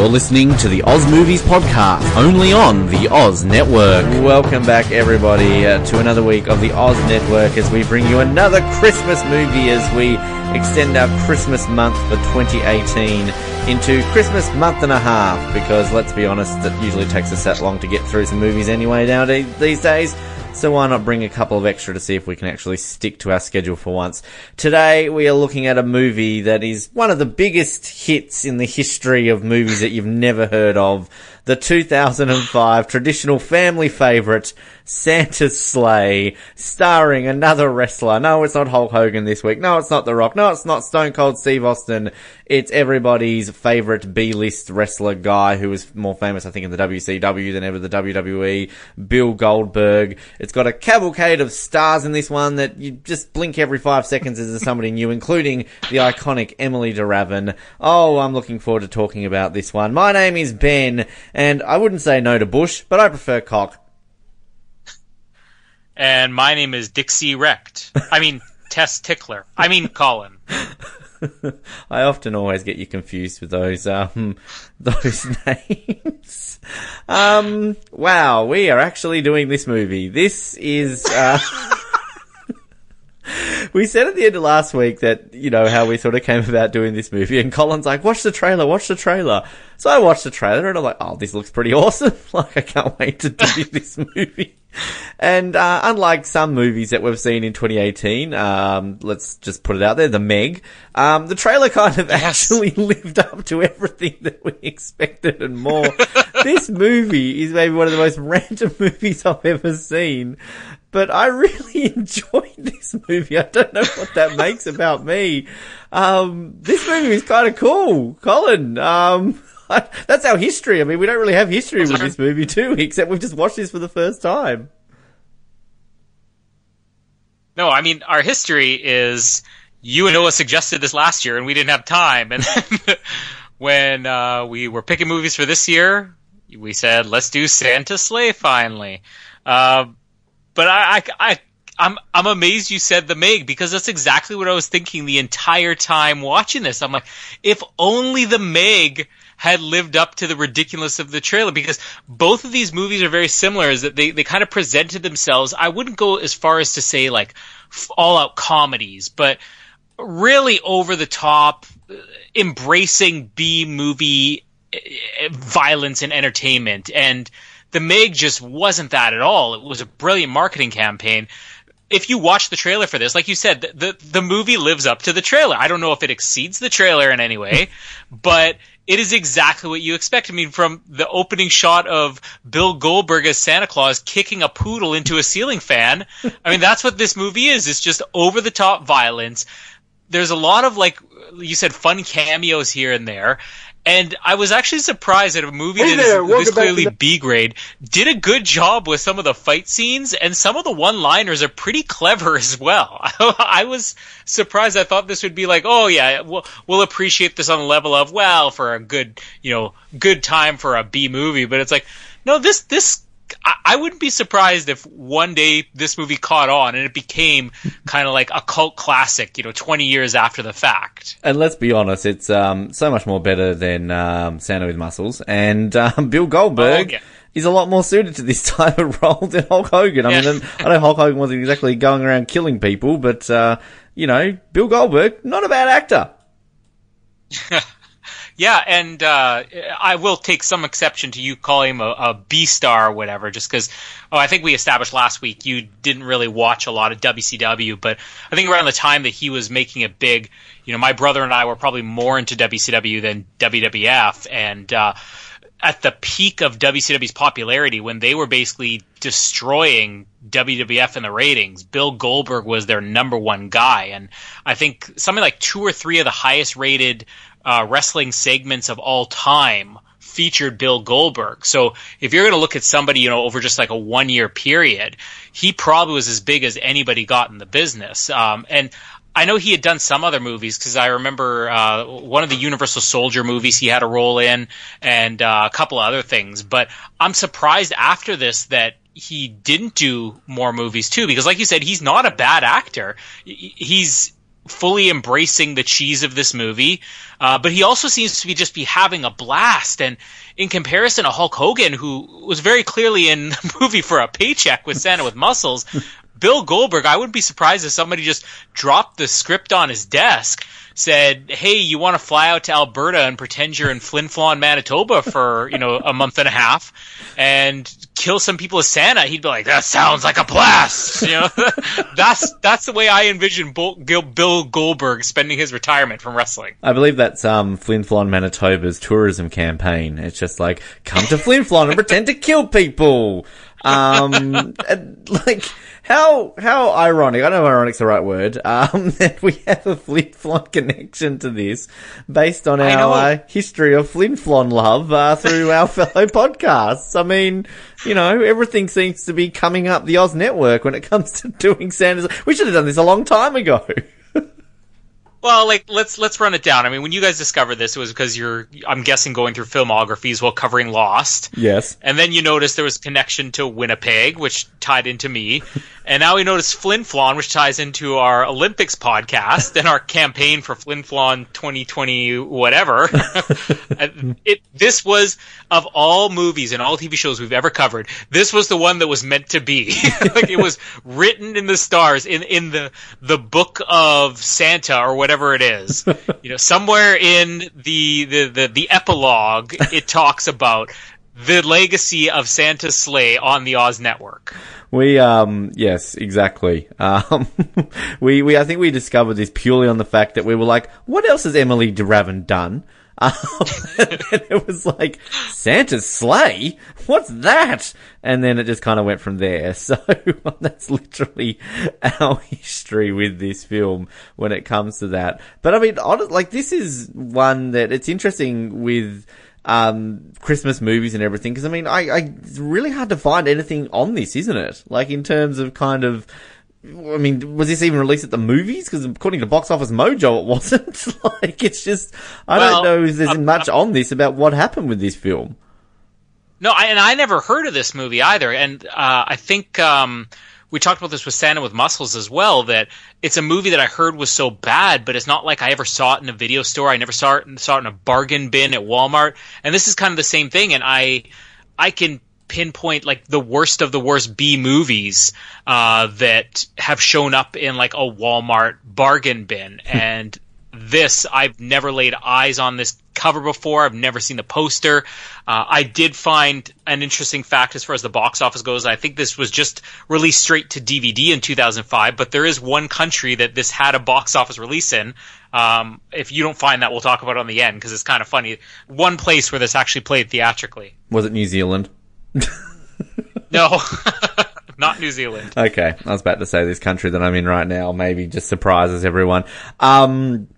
You're listening to the Oz Movies Podcast, only on the Oz Network. Welcome back, everybody, uh, to another week of the Oz Network as we bring you another Christmas movie as we extend our Christmas month for 2018 into Christmas month and a half. Because let's be honest, it usually takes us that long to get through some movies anyway nowadays these days. So why not bring a couple of extra to see if we can actually stick to our schedule for once? Today we are looking at a movie that is one of the biggest hits in the history of movies that you've never heard of. The 2005 traditional family favorite, Santa's Slay, starring another wrestler. No, it's not Hulk Hogan this week. No, it's not The Rock. No, it's not Stone Cold Steve Austin. It's everybody's favorite B-list wrestler guy who was more famous, I think, in the WCW than ever the WWE, Bill Goldberg. It's got a cavalcade of stars in this one that you just blink every five seconds as somebody new, including the iconic Emilie de Ravin. Oh, I'm looking forward to talking about this one. My name is Ben, and I wouldn't say no to Bush, but I prefer cock. And my name is Dixie Wrecked. I mean, Tess Tickler. I mean, Colin. I often always get you confused with those um those names. Um wow, we are actually doing this movie. This is uh We said at the end of last week that, you know, how we sort of came about doing this movie and Colin's like, watch the trailer, watch the trailer. So I watched the trailer and I'm like, oh, this looks pretty awesome. like, I can't wait to do this movie. And, uh, unlike some movies that we've seen in 2018, um, let's just put it out there, The Meg, um, the trailer kind of Yes. actually lived up to everything that we expected and more. this movie is maybe one of the most random movies I've ever seen. But I really enjoyed this movie. I don't know what that makes about me. Um, this movie is kind of cool. Colin, um, that's our history. I mean, we don't really have history with this movie too, except we've just watched this for the first time. No, I mean, our history is you and Noah suggested this last year and we didn't have time. And then when uh, we were picking movies for this year, we said, let's do Santa Slay finally. Uh, but I, I, I, I'm, I'm amazed you said the Meg because that's exactly what I was thinking the entire time watching this. I'm like, if only the Meg had lived up to the ridiculous of the trailer because both of these movies are very similar is that they, they kind of presented themselves. I wouldn't go as far as to say like all out comedies, but really over the top, embracing B movie uh, violence and entertainment. And the Meg just wasn't that at all. It was a brilliant marketing campaign. If you watch the trailer for this, like you said, the, the, the movie lives up to the trailer. I don't know if it exceeds the trailer in any way, but it is exactly what you expect. I mean, from the opening shot of Bill Goldberg as Santa Claus kicking a poodle into a ceiling fan. I mean, that's what this movie is. It's just over the top violence. There's a lot of like you said, fun cameos here and there. And I was actually surprised that a movie Hey that there, is this clearly the- B grade did a good job with some of the fight scenes, and some of the one-liners are pretty clever as well. I was surprised. I thought this would be like, oh yeah, we'll, we'll appreciate this on the level of well for a good, you know, good time for a B movie. But it's like, no, this this. I I wouldn't be surprised if one day this movie caught on and it became kind of like a cult classic, you know, 20 years after the fact. And let's be honest, it's um, so much more better than um, Santa with Muscles. And um, Bill Goldberg Oh, yeah. is a lot more suited to this type of role than Hulk Hogan. I Yeah. mean, I know Hulk Hogan wasn't exactly going around killing people, but, uh, you know, Bill Goldberg, not a bad actor. Yeah, and uh, I will take some exception to you calling him a, a B star or whatever, just because. Oh, I think we established last week you didn't really watch a lot of WCW, but I think around the time that he was making it big, you know, my brother and I were probably more into WCW than WWF, and uh, at the peak of WCW's popularity, when they were basically destroying WWF in the ratings, Bill Goldberg was their number one guy, and I think something like two or three of the highest rated uh, wrestling segments of all time featured Bill Goldberg. So if you're going to look at somebody, you know, over just like a one year period, he probably was as big as anybody got in the business. Um, and I know he had done some other movies because I remember uh, one of the Universal Soldier movies he had a role in, and uh, a couple other things. But I'm surprised after this that he didn't do more movies too, because like you said, he's not a bad actor. He's fully embracing the cheese of this movie, uh, but he also seems to be just be having a blast. And in comparison to Hulk Hogan, who was very clearly in the movie for a paycheck with Santa with muscles, Bill Goldberg, I wouldn't be surprised if somebody just dropped the script on his desk, said, "Hey, you want to fly out to Alberta and pretend you're in Flin Flon, Manitoba for you know a month and a half, and kill some people as Santa?" He'd be like, "That sounds like a blast." You know, that's that's the way I envision Bill Goldberg spending his retirement from wrestling. I believe that's um, Flin Flon, Manitoba's tourism campaign. It's just like, come to Flin Flon and pretend to kill people. Um, like how how ironic. I don't know if ironic's the right word. Um, that we have a Flin Flon connection to this, based on our uh, history of Flin Flon love uh, through our fellow podcasts. I mean, you know, everything seems to be coming up the Oz Network when it comes to doing Sanders. We should have done this a long time ago. Well, like let's let's run it down. I mean, when you guys discovered this, it was because you're, I'm guessing, going through filmographies while covering Lost. Yes. And then you noticed there was a connection to Winnipeg, which tied into me. and now we notice Flin Flon, which ties into our Olympics podcast and our campaign for Flin Flon 2020 whatever. it this was of all movies and all TV shows we've ever covered, this was the one that was meant to be. like it was written in the stars in in the the book of Santa or whatever whatever it is. you know, somewhere in the, the, the, the epilogue, it talks about the legacy of Santa's Slay on the Oz network. We um yes exactly um we we I think we discovered this purely on the fact that we were like what else has Emilie de Ravin done and it was like Santa's Slay. What's that? And then it just kind of went from there. So that's literally our history with this film when it comes to that. But I mean, like this is one that it's interesting with um, Christmas movies and everything. Because I mean, I, I, it's really hard to find anything on this, isn't it? Like in terms of kind of I mean, was this even released at the movies? Because according to Box Office Mojo, it wasn't. like, it's just, I well, don't know if there's much on this about what happened with this film. No, I, and I never heard of this movie either. And uh, I think um, we talked about this with Santa with Muscles as well. That it's a movie that I heard was so bad, but it's not like I ever saw it in a video store. I never saw it saw it in a bargain bin at Walmart. And this is kind of the same thing. And I I can pinpoint like the worst of the worst B movies uh, that have shown up in like a Walmart bargain bin. and this, I've never laid eyes on this cover before. I've never seen the poster. Uh, I did find an interesting fact as far as the box office goes. I think this was just released straight to DVD in 2005, but there is one country that this had a box office release in. Um, if you don't find that, we'll talk about it on the end because it's kind of funny. One place where this actually played theatrically. Was it New Zealand? no, not New Zealand. Okay, I was about to say this country that I'm in right now maybe just surprises everyone. Um,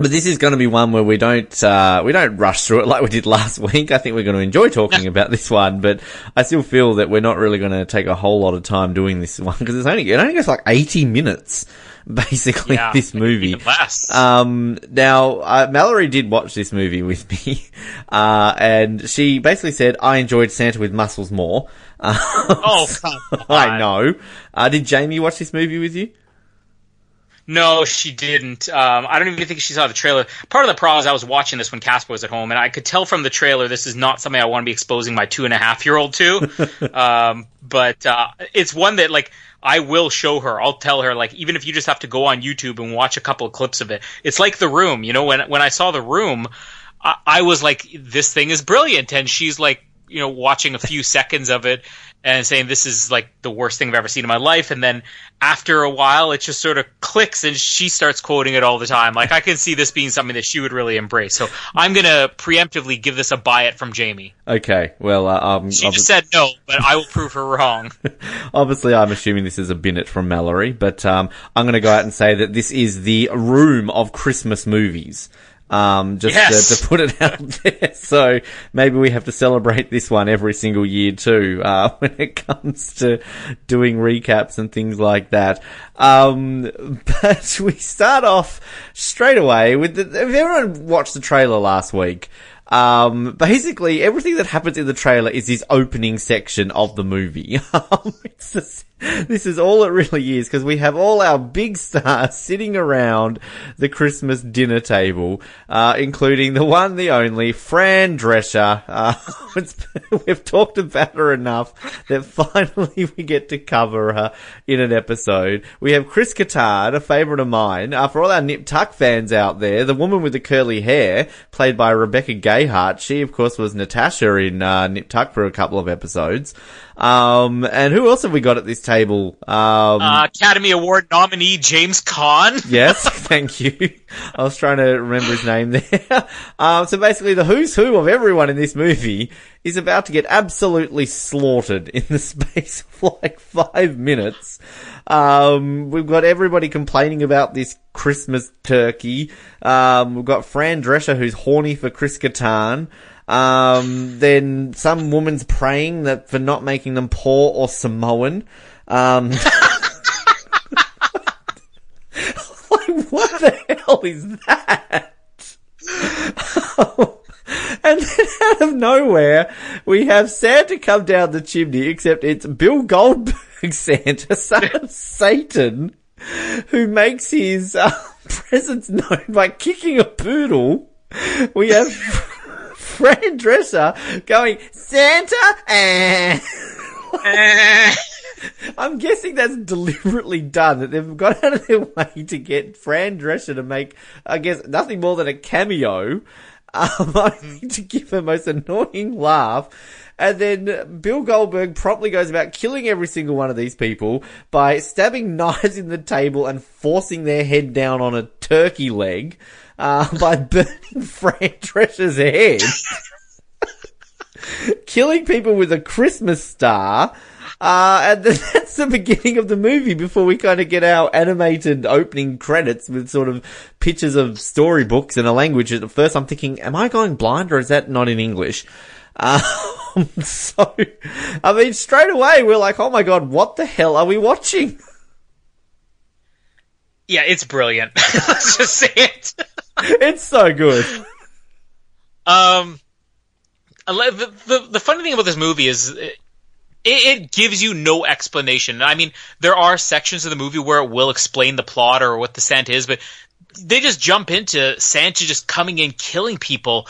but this is going to be one where we don't uh, we don't rush through it like we did last week. I think we're going to enjoy talking about this one, but I still feel that we're not really going to take a whole lot of time doing this one because it's only it only goes like eighty minutes basically yeah, this movie. Um, now, uh, Mallory did watch this movie with me, uh, and she basically said, I enjoyed Santa with Muscles more. Uh, oh, I know. Uh, did Jamie watch this movie with you? No, she didn't. Um, I don't even think she saw the trailer. Part of the problem is I was watching this when Casper was at home, and I could tell from the trailer this is not something I want to be exposing my two and a half year old to. um, but uh, it's one that like I will show her. I'll tell her like even if you just have to go on YouTube and watch a couple of clips of it. It's like The Room. You know when when I saw The Room, I, I was like this thing is brilliant, and she's like you know watching a few seconds of it and saying this is like the worst thing I've ever seen in my life. And then after a while, it just sort of clicks, and she starts quoting it all the time. Like I can see this being something that she would really embrace. So I'm gonna preemptively give this a buy it from Jamie. Okay, well, uh, um, she just said no, but I will prove her wrong. obviously, I'm assuming this is a it from Mallory, but um, I'm gonna go out and say that this is the room of Christmas movies. Um, just yes. to, to, put it out there. So maybe we have to celebrate this one every single year too, uh, when it comes to doing recaps and things like that. Um, but we start off straight away with the, if everyone watched the trailer last week, um, basically everything that happens in the trailer is this opening section of the movie. Um, it's this is all it really is because we have all our big stars sitting around the Christmas dinner table, uh, including the one, the only, Fran Drescher. Uh, we've talked about her enough that finally we get to cover her in an episode. We have Chris Kattan, a favourite of mine. Uh, for all our Nip Tuck fans out there, the woman with the curly hair, played by Rebecca Gayheart, she of course was Natasha in uh, Nip Tuck for a couple of episodes. Um, and who else have we got at this table? Um, Uh, Academy Award nominee James Caan. Yes, thank you. I was trying to remember his name there. Um, so basically, the who's who of everyone in this movie is about to get absolutely slaughtered in the space of like five minutes. Um, we've got everybody complaining about this Christmas turkey. Um, we've got Fran Drescher who's horny for Chris Kattan. Um, then some woman's praying that for not making them poor or Samoan. Um, like, what the hell is that? and then out of nowhere, we have Santa come down the chimney, except it's Bill Goldberg Santa, son of Satan, who makes his uh, presence known by kicking a poodle. We have Fran Drescher going, Santa, eh. I'm guessing that's deliberately done, that they've gone out of their way to get Fran Drescher to make, I guess, nothing more than a cameo, um, only to give the most annoying laugh. And then Bill Goldberg promptly goes about killing every single one of these people by stabbing knives in the table and forcing their head down on a turkey leg, uh, by burning Fran Drescher's head. killing people with a Christmas star, uh, and then that's the beginning of the movie before we kind of get our animated opening credits with sort of pictures of storybooks in a language. At first I'm thinking, am I going blind or is that not in English? Um, so, I mean, straight away we're like, oh my god, what the hell are we watching? Yeah, it's brilliant. Let's just say it. It's so good. Um, the, the the funny thing about this movie is it, it gives you no explanation. I mean, there are sections of the movie where it will explain the plot or what the Santa is, but they just jump into Santa just coming in killing people.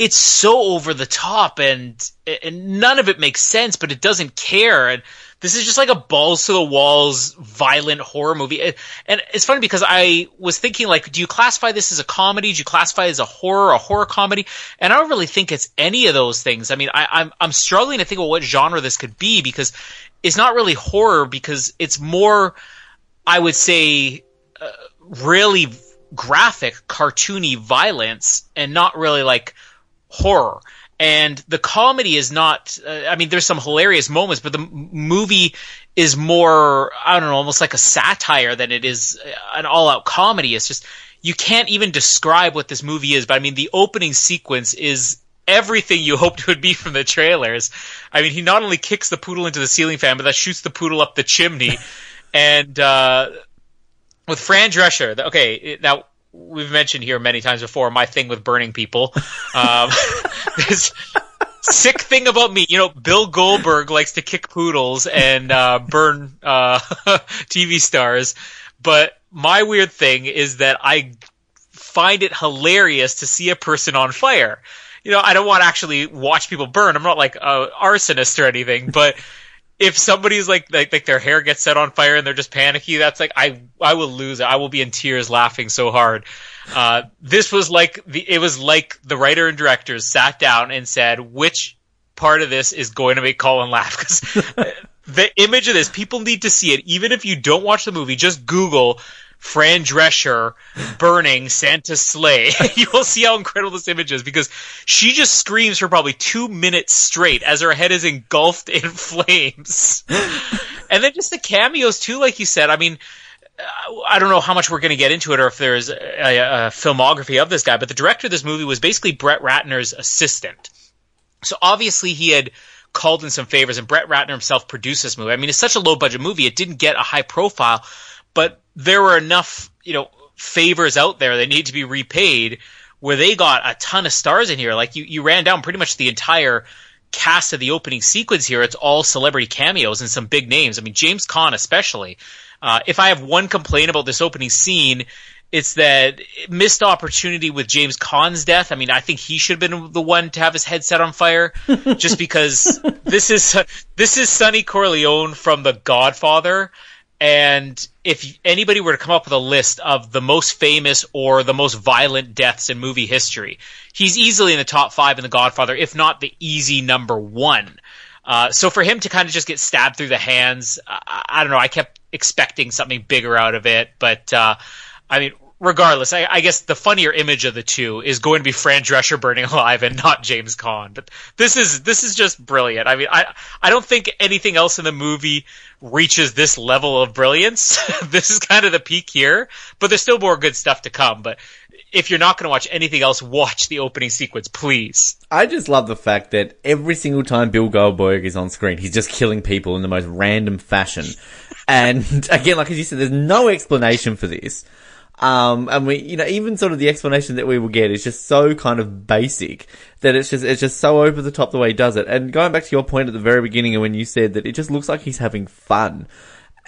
It's so over the top and and none of it makes sense, but it doesn't care. And this is just like a balls to the walls violent horror movie. And it's funny because I was thinking like, do you classify this as a comedy? Do you classify it as a horror, a horror comedy? And I don't really think it's any of those things. I mean, I, I'm I'm struggling to think about what genre this could be because it's not really horror because it's more, I would say, uh, really graphic, cartoony violence and not really like horror. And the comedy is not, uh, I mean, there's some hilarious moments, but the m- movie is more, I don't know, almost like a satire than it is an all out comedy. It's just, you can't even describe what this movie is, but I mean, the opening sequence is everything you hoped it would be from the trailers. I mean, he not only kicks the poodle into the ceiling fan, but that shoots the poodle up the chimney. and, uh, with Fran Drescher, okay, now we've mentioned here many times before my thing with burning people. Um, this sick thing about me, you know, Bill Goldberg likes to kick poodles and uh, burn uh, TV stars, but my weird thing is that I find it hilarious to see a person on fire. You know, I don't want to actually watch people burn. I'm not like a arsonist or anything, but if somebody's like, like like their hair gets set on fire and they're just panicky, that's like I I will lose it. I will be in tears laughing so hard. Uh, this was like the it was like the writer and directors sat down and said which part of this is going to make Colin laugh because the image of this people need to see it even if you don't watch the movie. Just Google Fran Drescher burning Santa's Slay. you will see how incredible this image is because she just screams for probably two minutes straight as her head is engulfed in flames. and then just the cameos too, like you said. I mean, uh, I don't know how much we're going to get into it or if there's a, a, filmography of this guy, but the director of this movie was basically Brett Ratner's assistant. So obviously he had called in some favors and Brett Ratner himself produced this movie. I mean, it's such a low budget movie. It didn't get a high profile, but there were enough, you know, favors out there that need to be repaid where they got a ton of stars in here. Like you, you ran down pretty much the entire cast of the opening sequence here, it's all celebrity cameos and some big names. I mean, James Caan especially. Uh, if I have one complaint about this opening scene, it's that missed opportunity with James Caan's death. I mean, I think he should have been the one to have his head set on fire, just because this is this is Sonny Corleone from The Godfather, and if anybody were to come up with a list of the most famous or the most violent deaths in movie history, he's easily in the top five in The Godfather, if not the easy number one. Uh, so for him to kind of just get stabbed through the hands, I, I don't know. I kept expecting something bigger out of it, but uh, I mean, regardless, I, I, guess the funnier image of the two is going to be Fran Drescher burning alive and not James Caan. But this is this is just brilliant. I mean, I I don't think anything else in the movie reaches this level of brilliance. this is kind of the peak here, but there's still more good stuff to come. But if you're not going to watch anything else, watch the opening sequence, please. I just love the fact that every single time Bill Goldberg is on screen, he's just killing people in the most random fashion. and again, like as you said, there's no explanation for this. Um, and we, you know, even sort of the explanation that we will get is just so kind of basic that it's just, it's just so over the top the way he does it. And going back to your point at the very beginning and when you said that it just looks like he's having fun.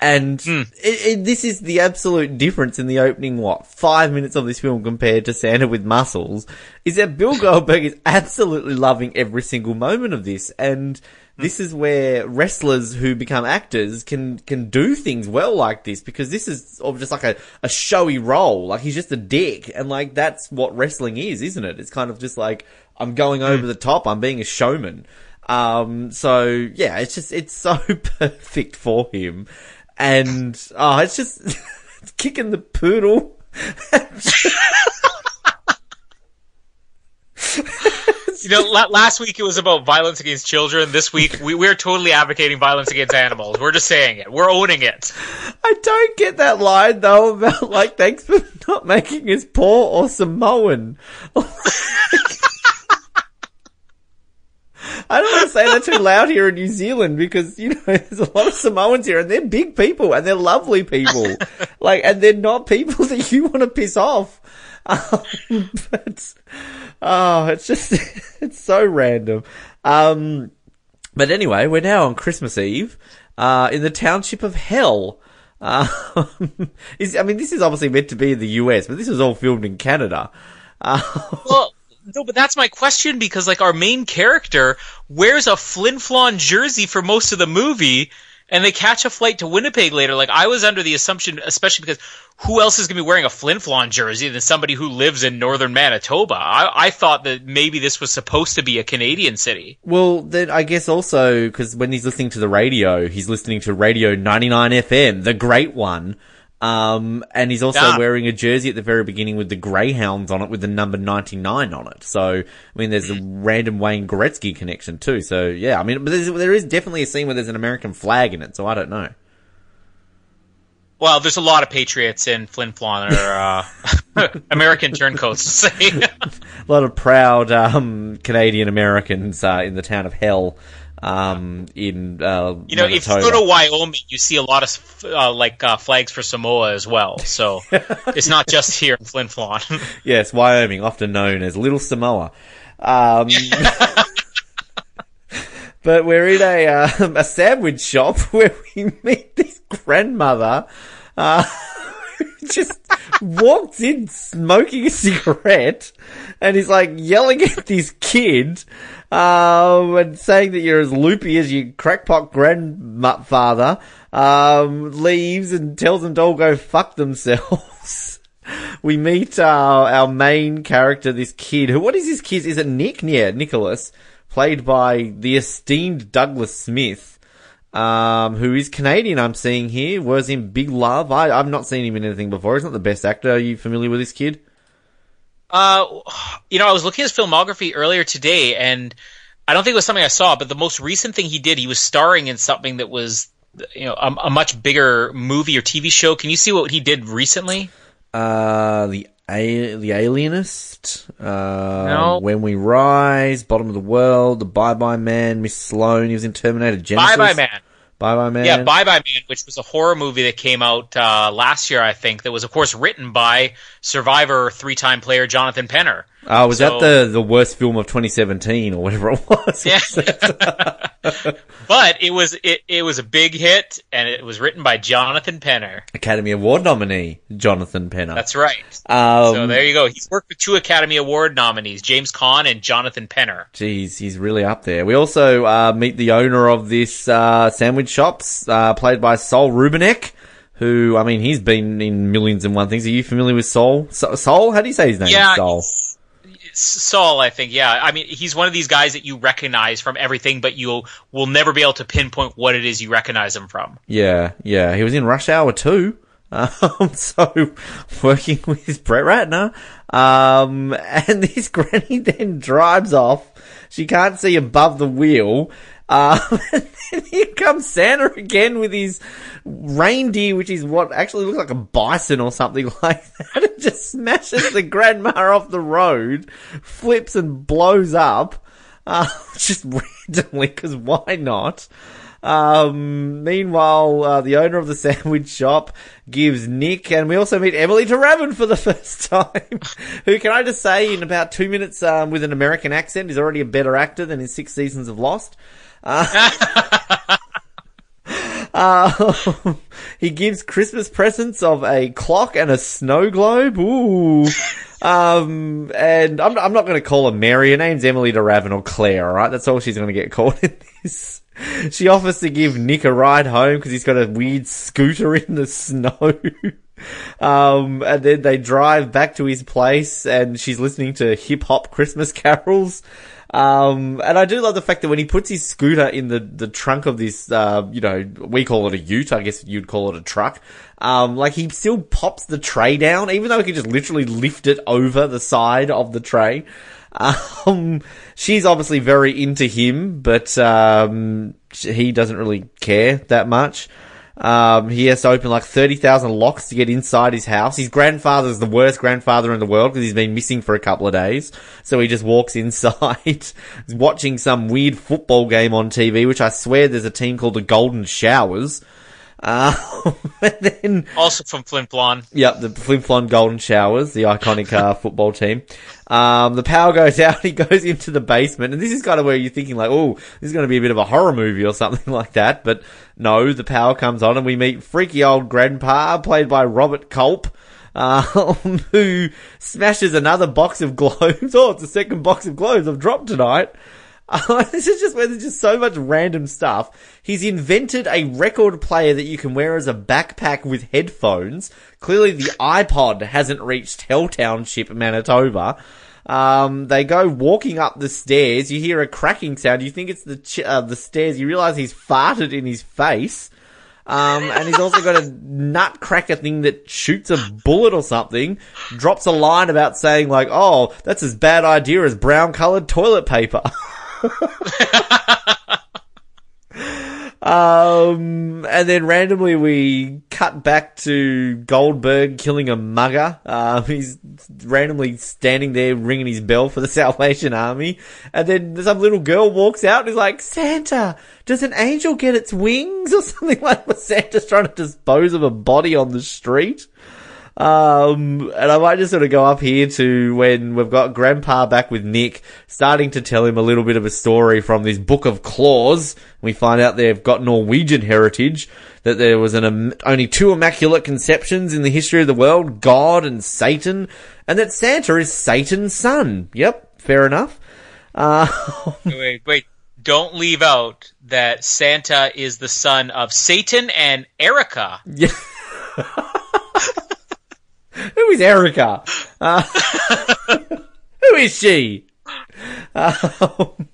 And mm. it, it, this is the absolute difference in the opening, what, five minutes of this film compared to Santa with Muscles, is that Bill Goldberg is absolutely loving every single moment of this. And this is where wrestlers who become actors can can do things well like this because this is just like a, a showy role. Like he's just a dick, and like that's what wrestling is, isn't it? It's kind of just like I'm going hmm. over the top. I'm being a showman. Um, so yeah, it's just it's so perfect for him, and oh, it's just it's kicking the poodle. you know, last week it was about violence against children. This week we, we're totally advocating violence against animals. We're just saying it. We're owning it. I don't get that line though about like thanks for not making us poor or Samoan. I don't want to say that too loud here in New Zealand because, you know, there's a lot of Samoans here and they're big people and they're lovely people. like, and they're not people that you want to piss off. Um, but, oh, it's just, it's so random. Um, but anyway, we're now on Christmas Eve, uh, in the township of Hell. Uh, is, I mean, this is obviously meant to be in the US, but this was all filmed in Canada. Uh, well, no, but that's my question because like our main character wears a Flin Flon jersey for most of the movie, and they catch a flight to Winnipeg later. Like I was under the assumption, especially because who else is going to be wearing a Flin Flon jersey than somebody who lives in northern Manitoba? I, I thought that maybe this was supposed to be a Canadian city. Well, then I guess also because when he's listening to the radio, he's listening to Radio 99 FM, the great one. Um, and he's also yeah. wearing a jersey at the very beginning with the Greyhounds on it with the number 99 on it. So, I mean, there's a random Wayne Gretzky connection too. So, yeah, I mean, but there is definitely a scene where there's an American flag in it. So I don't know. Well, there's a lot of patriots in Flin Flon or uh, American turncoats a lot of proud um, Canadian Americans uh, in the town of Hell um, in uh, you know Manitoba. if you go to Wyoming, you see a lot of uh, like uh, flags for Samoa as well. So it's not just here in Flin Flon. yes, Wyoming, often known as Little Samoa. Um, but we're in a um, a sandwich shop where we meet this grandmother. Just walks in smoking a cigarette and he's like yelling at this kid um, and saying that you're as loopy as your crackpot grandfather, um, leaves and tells them to all go fuck themselves. we meet uh, our main character, this kid. Who? What is this kid? Is it Nick? Yeah, Nicholas, played by the esteemed Douglas Smith, um, who is Canadian. I'm seeing here was in Big Love. I, I've not seen him in anything before. He's not the best actor. Are you familiar with this kid? Uh, you know, I was looking at his filmography earlier today, and I don't think it was something I saw, but the most recent thing he did, he was starring in something that was, you know, a, a much bigger movie or TV show. Can you see what he did recently? Uh, the a- the Alienist, uh, no. When We Rise, Bottom of the World, The Bye Bye Man, Miss Sloane. He was in Terminator Genisys. Bye Bye Man. Bye Bye Man. Yeah, Bye Bye Man, which was a horror movie that came out uh, last year, I think. That was, of course, written by Survivor three-time player Jonathan Penner. Oh, was So- that the the worst film of 2017 or whatever it was? Yeah. but it was it, it was a big hit, and it was written by Jonathan Penner. Academy Award nominee Jonathan Penner. That's right. um, so there you go. He's worked with two Academy Award nominees, James Caan and Jonathan Penner. Jeez, he's really up there. We also uh, meet the owner of this uh, sandwich shops, uh, played by Saul Rubinek, who, I mean, he's been in millions and one things. Are you familiar with Sol? So- Sol? How do you say his name? Yeah, Sol. Saul, I think. Yeah, I mean, he's one of these guys that you recognize from everything, but you will never be able to pinpoint what it is you recognize him from. Yeah, yeah. He was in Rush Hour too. Um, so working with Brett Ratner. Um, and this granny then drives off. She can't see above the wheel. Um, and then here comes Santa again with his reindeer, which is what actually looks like a bison or something like that. It just smashes the grandma off the road, flips and blows up. Uh, just randomly, because why not? Um, meanwhile, uh, the owner of the sandwich shop gives Nick, and we also meet Emilie de Ravin for the first time, who, can I just say, in about two minutes, um, with an American accent, is already a better actor than in six seasons of Lost. Uh, he gives Christmas presents of a clock and a snow globe. Ooh. Um, and I'm, I'm not going to call her Mary. Her name's Emilie de Ravin or Claire, alright? That's all she's going to get called in this. She offers to give Nick a ride home because he's got a weird scooter in the snow. Um, and then they drive back to his place and she's listening to hip hop Christmas carols. Um, and I do love the fact that when he puts his scooter in the, the trunk of this, uh, you know, we call it a ute, I guess you'd call it a truck. Um, like he still pops the tray down, even though he can just literally lift it over the side of the tray. Um, she's obviously very into him, but, um, he doesn't really care that much. Um, he has to open like 30,000 locks to get inside his house. His grandfather's the worst grandfather in the world because he's been missing for a couple of days. So he just walks inside, he's watching some weird football game on TV, which I swear there's a team called the Golden Showers. And then Also from Flin Flon. Yep, the Flin Flon Golden Showers, the iconic uh, football team. Um, the power goes out, he goes into the basement, and this is kind of where you're thinking like, oh, this is going to be a bit of a horror movie or something like that, but no, the power comes on and we meet freaky old grandpa, played by Robert Culp, um, who smashes another box of globes. Oh, it's the second box of globes I've dropped tonight. This is just where there's just so much random stuff. He's invented a record player that you can wear as a backpack with headphones. Clearly the iPod hasn't reached Hell Township, Manitoba. Um, they go walking up the stairs. You hear a cracking sound. You think it's the ch- uh, the stairs. You realize he's farted in his face. Um, and he's also got a nutcracker thing that shoots a bullet or something. Drops a line about saying like, "Oh, that's as bad idea as brown colored toilet paper." Um, and then randomly we cut back to Goldberg killing a mugger. Um, he's randomly standing there ringing his bell for the Salvation Army. And then some little girl walks out and is like, Santa, does an angel get its wings? Or something like that. Santa's trying to dispose of a body on the street. Um, and I might just sort of go up here to when we've got Grandpa back with Nick, starting to tell him a little bit of a story from this Book of Claws. We find out they've got Norwegian heritage, that there was an um, only two immaculate conceptions in the history of the world, God and Satan, and that Santa is Satan's son. Yep, fair enough. Uh, Wait, wait. Don't leave out that Santa is the son of Satan and Erica. Yeah. Who is Erica? Uh, who is she? Um,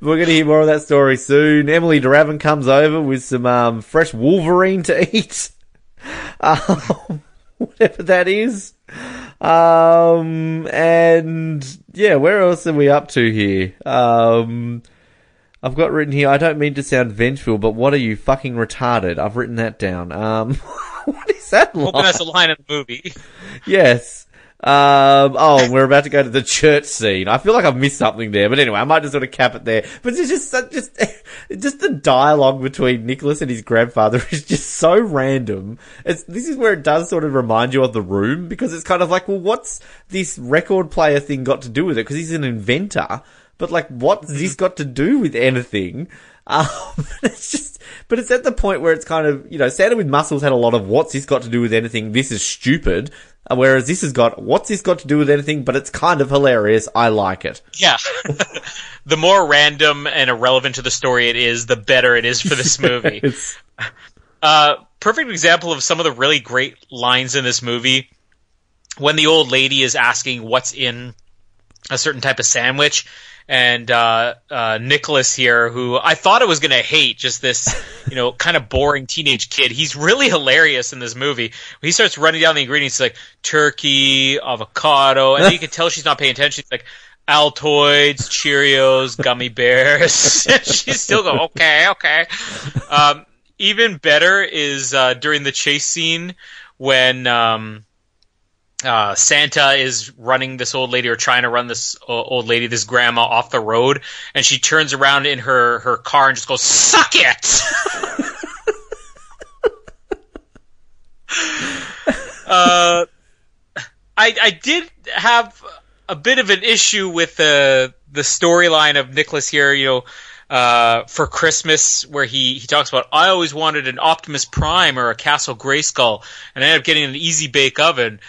we're going to hear more of that story soon. Emilie de Ravin comes over with some um, fresh Wolverine to eat. Um, whatever that is. Um, and yeah, where else are we up to here? Um, I've got written here, I don't mean to sound vengeful, but what are you fucking retarded? I've written that down. Um, that line? Hoping that's a line in the movie. Yes. Um, oh, we're about to go to the church scene. I feel like I've missed something there, but anyway, I might just sort of cap it there. But it's just, just, just the dialogue between Nicholas and his grandfather is just so random. It's, this is where it does sort of remind you of the room because it's kind of like, well, what's this record player thing got to do with it? Because he's an inventor, but like, what's this got to do with anything? Um, it's just, but it's at the point where it's kind of, you know, Santa with muscles had a lot of what's this got to do with anything? This is stupid. Uh, Whereas this has got, what's this got to do with anything? But it's kind of hilarious. I like it. Yeah. the more random and irrelevant to the story it is, the better it is for this movie. Uh, perfect example of some of the really great lines in this movie. When the old lady is asking what's in a certain type of sandwich, and uh, uh, Nicholas here, who I thought I was going to hate, just this, you know, kind of boring teenage kid. He's really hilarious in this movie. He starts running down the ingredients, he's like turkey, avocado, and you can tell she's not paying attention. She's like. Altoids, Cheerios, gummy bears. she's still going, okay, okay. Um, even better is uh, during the chase scene when um, uh, Santa is running this old lady or trying to run this o- old lady, this grandma, off the road, and she turns around in her her car and just goes, "Suck it." uh, I I did have a bit of an issue with the the storyline of Nicholas here. You know, uh, for Christmas, where he he talks about I always wanted an Optimus Prime or a Castle Grayskull, and I ended up getting an Easy Bake Oven,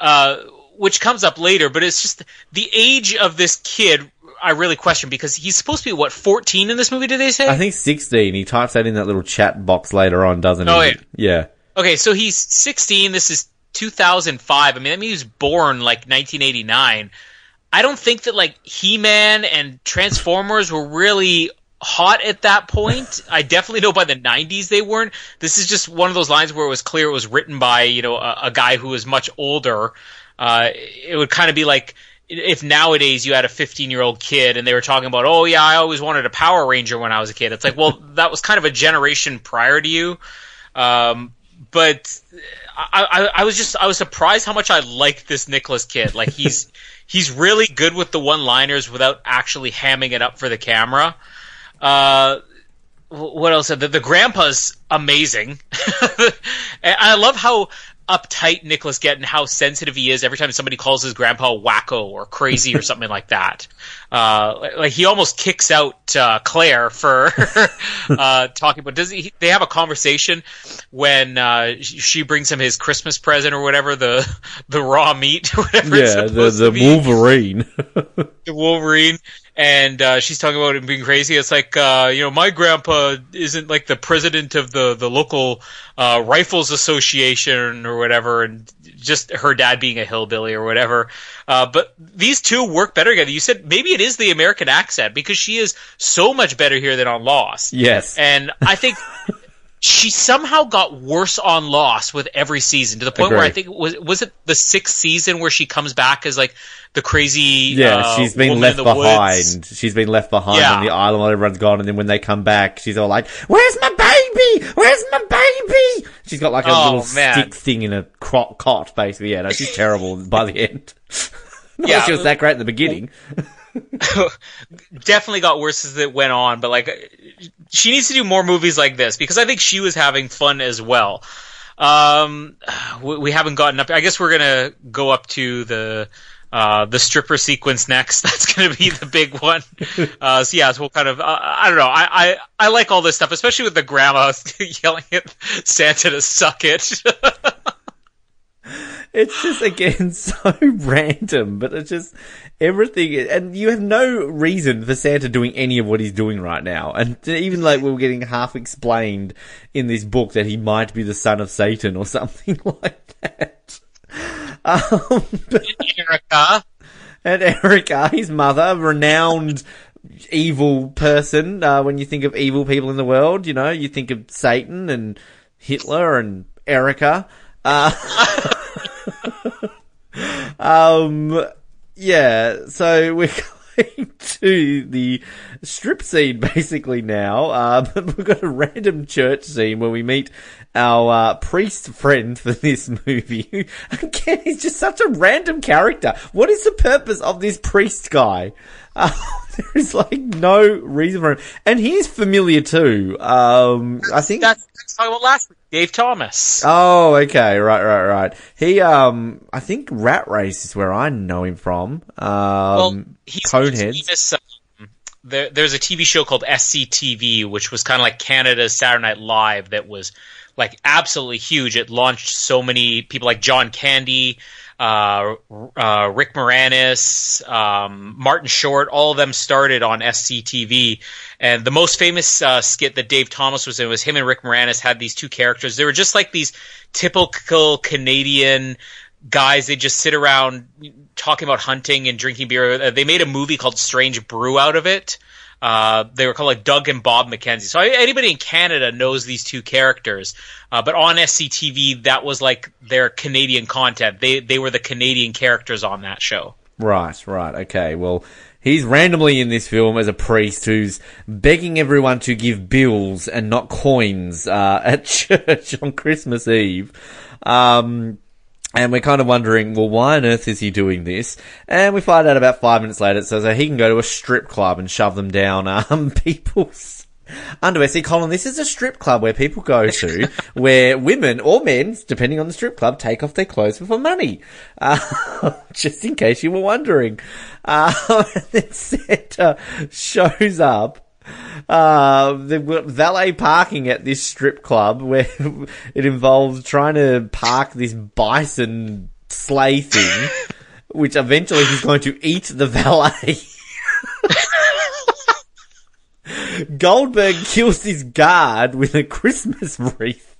uh, which comes up later. But it's just the age of this kid. I really question because he's supposed to be what 14 in this movie. Did they say? I think 16. He types that in that little chat box later on, doesn't Oh, he? Yeah. Okay, so he's 16. This is 2005. I mean, that means he was born like 1989. I don't think that like He-Man and Transformers were really hot at that point. I definitely know by the 90s they weren't. This is just one of those lines where it was clear it was written by, you know, a, a guy who was much older. Uh, it would kind of be like if nowadays you had a 15 year old kid and they were talking about, oh yeah, I always wanted a Power Ranger when I was a kid. It's like, well, that was kind of a generation prior to you. Um, but I, I, I was just I was surprised how much I liked this Nicholas kid. Like he's he's really good with the one liners without actually hamming it up for the camera. Uh, what else? The, the grandpa's amazing. and I love how uptight Nicholas get and how sensitive he is every time somebody calls his grandpa wacko or crazy or something like that. Uh, like he almost kicks out uh, Claire for uh, talking about. Does he? They have a conversation when uh, she brings him his Christmas present or whatever the the raw meat, or whatever. it's Yeah, the, the Wolverine. the Wolverine, and uh, she's talking about him being crazy. It's like, uh, you know, my grandpa isn't like the president of the the local uh, rifles association or whatever, and just her dad being a hillbilly or whatever. Uh, but these two work better together. You said maybe it is the American accent because she is so much better here than on Lost. yes. And I think she somehow got worse on Lost with every season to the point where I think was was it the sixth season where she comes back as like the crazy yeah, uh, she's been left behind. woods. She's been left behind Yeah. on the island while everyone's gone, and then when they come back, she's all like, "Where's my baby? Where's my baby?" She's got like a Oh, little man. stick thing in a cro- cot, basically. Yeah, no, she's terrible by the end. Not Yeah. she was that great in the beginning. Definitely got worse as it went on, but like she needs to do more movies like this because I think she was having fun as well. Um, we, we haven't gotten up. I guess we're gonna go up to the. Uh, the stripper sequence next. That's going to be the big one. Uh, so yeah, so we'll kind of, uh, I don't know. I, I, I like all this stuff, especially with the grandma yelling at Santa to suck it. It's just again so random, but it's just everything, and you have no reason for Santa doing any of what he's doing right now. And even like we are getting half explained in this book that he might be the son of Satan or something like that. Um, Erica. and Erica, his mother, renowned evil person. Uh, when you think of evil people in the world, you know, you think of Satan and Hitler and Erica. Uh, um, yeah, so we're to the strip scene basically now. Um, we've got a random church scene where we meet our uh, priest friend for this movie. Again, he's just such a random character. What is the purpose of this priest guy? Uh, there is like no reason for him, and he's familiar too. Um, I think that's, that's talking about last week. Dave Thomas. Oh, okay, right, right, right. He, um, I think Rat Race is where I know him from. Um, well, he's Coneheads. Famous, um, there, there's a TV show called SCTV, which was kind of like Canada's Saturday Night Live, that was like absolutely huge. It launched so many people like John Candy, uh, uh, Rick Moranis, um, Martin Short, all of them started on SCTV. And the most famous uh, skit that Dave Thomas was in was him and Rick Moranis had these two characters. They were just like these typical Canadian guys. They just sit around talking about hunting and drinking beer. Uh, they made a movie called Strange Brew out of it. Uh, they were called like Doug and Bob McKenzie. So anybody in Canada knows these two characters. Uh, but on SCTV, that was like their Canadian content. They they were the Canadian characters on that show. Right, right, okay. Well, he's randomly in this film as a priest who's begging everyone to give bills and not coins uh, at church on Christmas Eve. Um, and we're kind of wondering, well, why on earth is he doing this? And we find out about five minutes later it says that he can go to a strip club and shove them down um, people's underwear. See, Colin, this is a strip club where people go to where women or men, depending on the strip club, take off their clothes for money. Uh, just in case you were wondering. Uh, and then Santa shows up uh, the valet parking at this strip club where it involves trying to park this bison sleigh thing, which eventually he's going to eat the valet. Goldberg kills his guard with a Christmas wreath.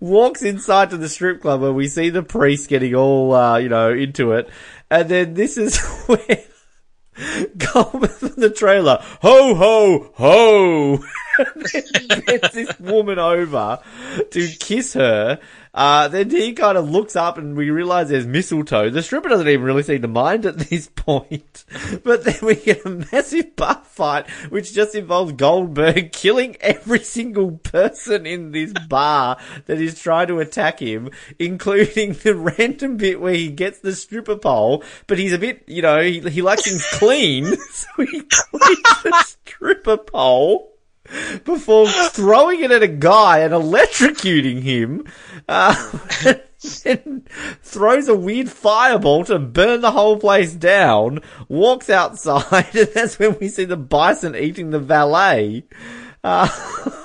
Walks inside to the strip club where we see the priest getting all, uh, you know, into it. And then this is where Coleman from the trailer, ho ho ho, gets this woman over to kiss her. Uh, then he kind of looks up and we realize there's mistletoe. The stripper doesn't even really seem to mind at this point. But then we get a massive bar fight, which just involves Goldberg killing every single person in this bar that is trying to attack him, including the random bit where he gets the stripper pole, but he's a bit, you know, he, he likes things clean, so he cleans the stripper pole before throwing it at a guy and electrocuting him, uh, and throws a weird fireball to burn the whole place down, walks outside, and that's when we see the bison eating the valet. Uh,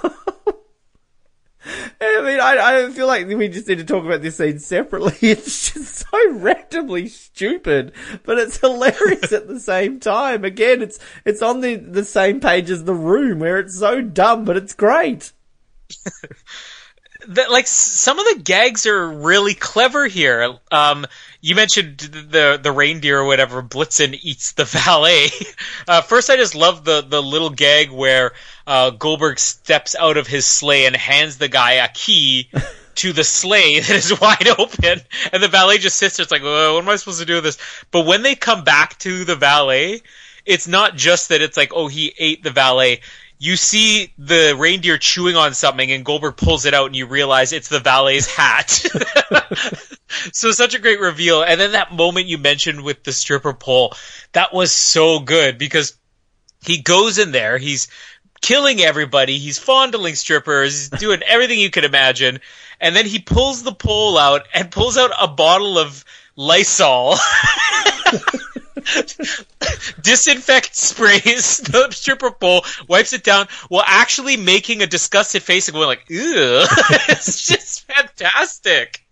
I mean, I, I feel like we just need to talk about this scene separately. It's just so randomly stupid, but it's hilarious at the same time. Again, it's it's on the the same page as the room, where it's so dumb, but it's great. that like some of the gags are really clever here. Um, you mentioned the the reindeer or whatever. Blitzen eats the valet. Uh, first, I just love the the little gag where uh, Goldberg steps out of his sleigh and hands the guy a key. to the sleigh that is wide open, and the valet just sits there. It's like, what am I supposed to do with this? But when they come back to the valet, it's not just that it's like, oh, he ate the valet you see the reindeer chewing on something and Goldberg pulls it out and you realize it's the valet's hat. so such a great reveal. And then that moment you mentioned with the stripper pole, that was so good because he goes in there, he's killing everybody, he's fondling strippers, he's doing everything you could imagine. And then he pulls the pole out and pulls out a bottle of Lysol. disinfect sprays the stripper pole, wipes it down, while actually making a disgusted face and going like, "Ew!" it's just fantastic.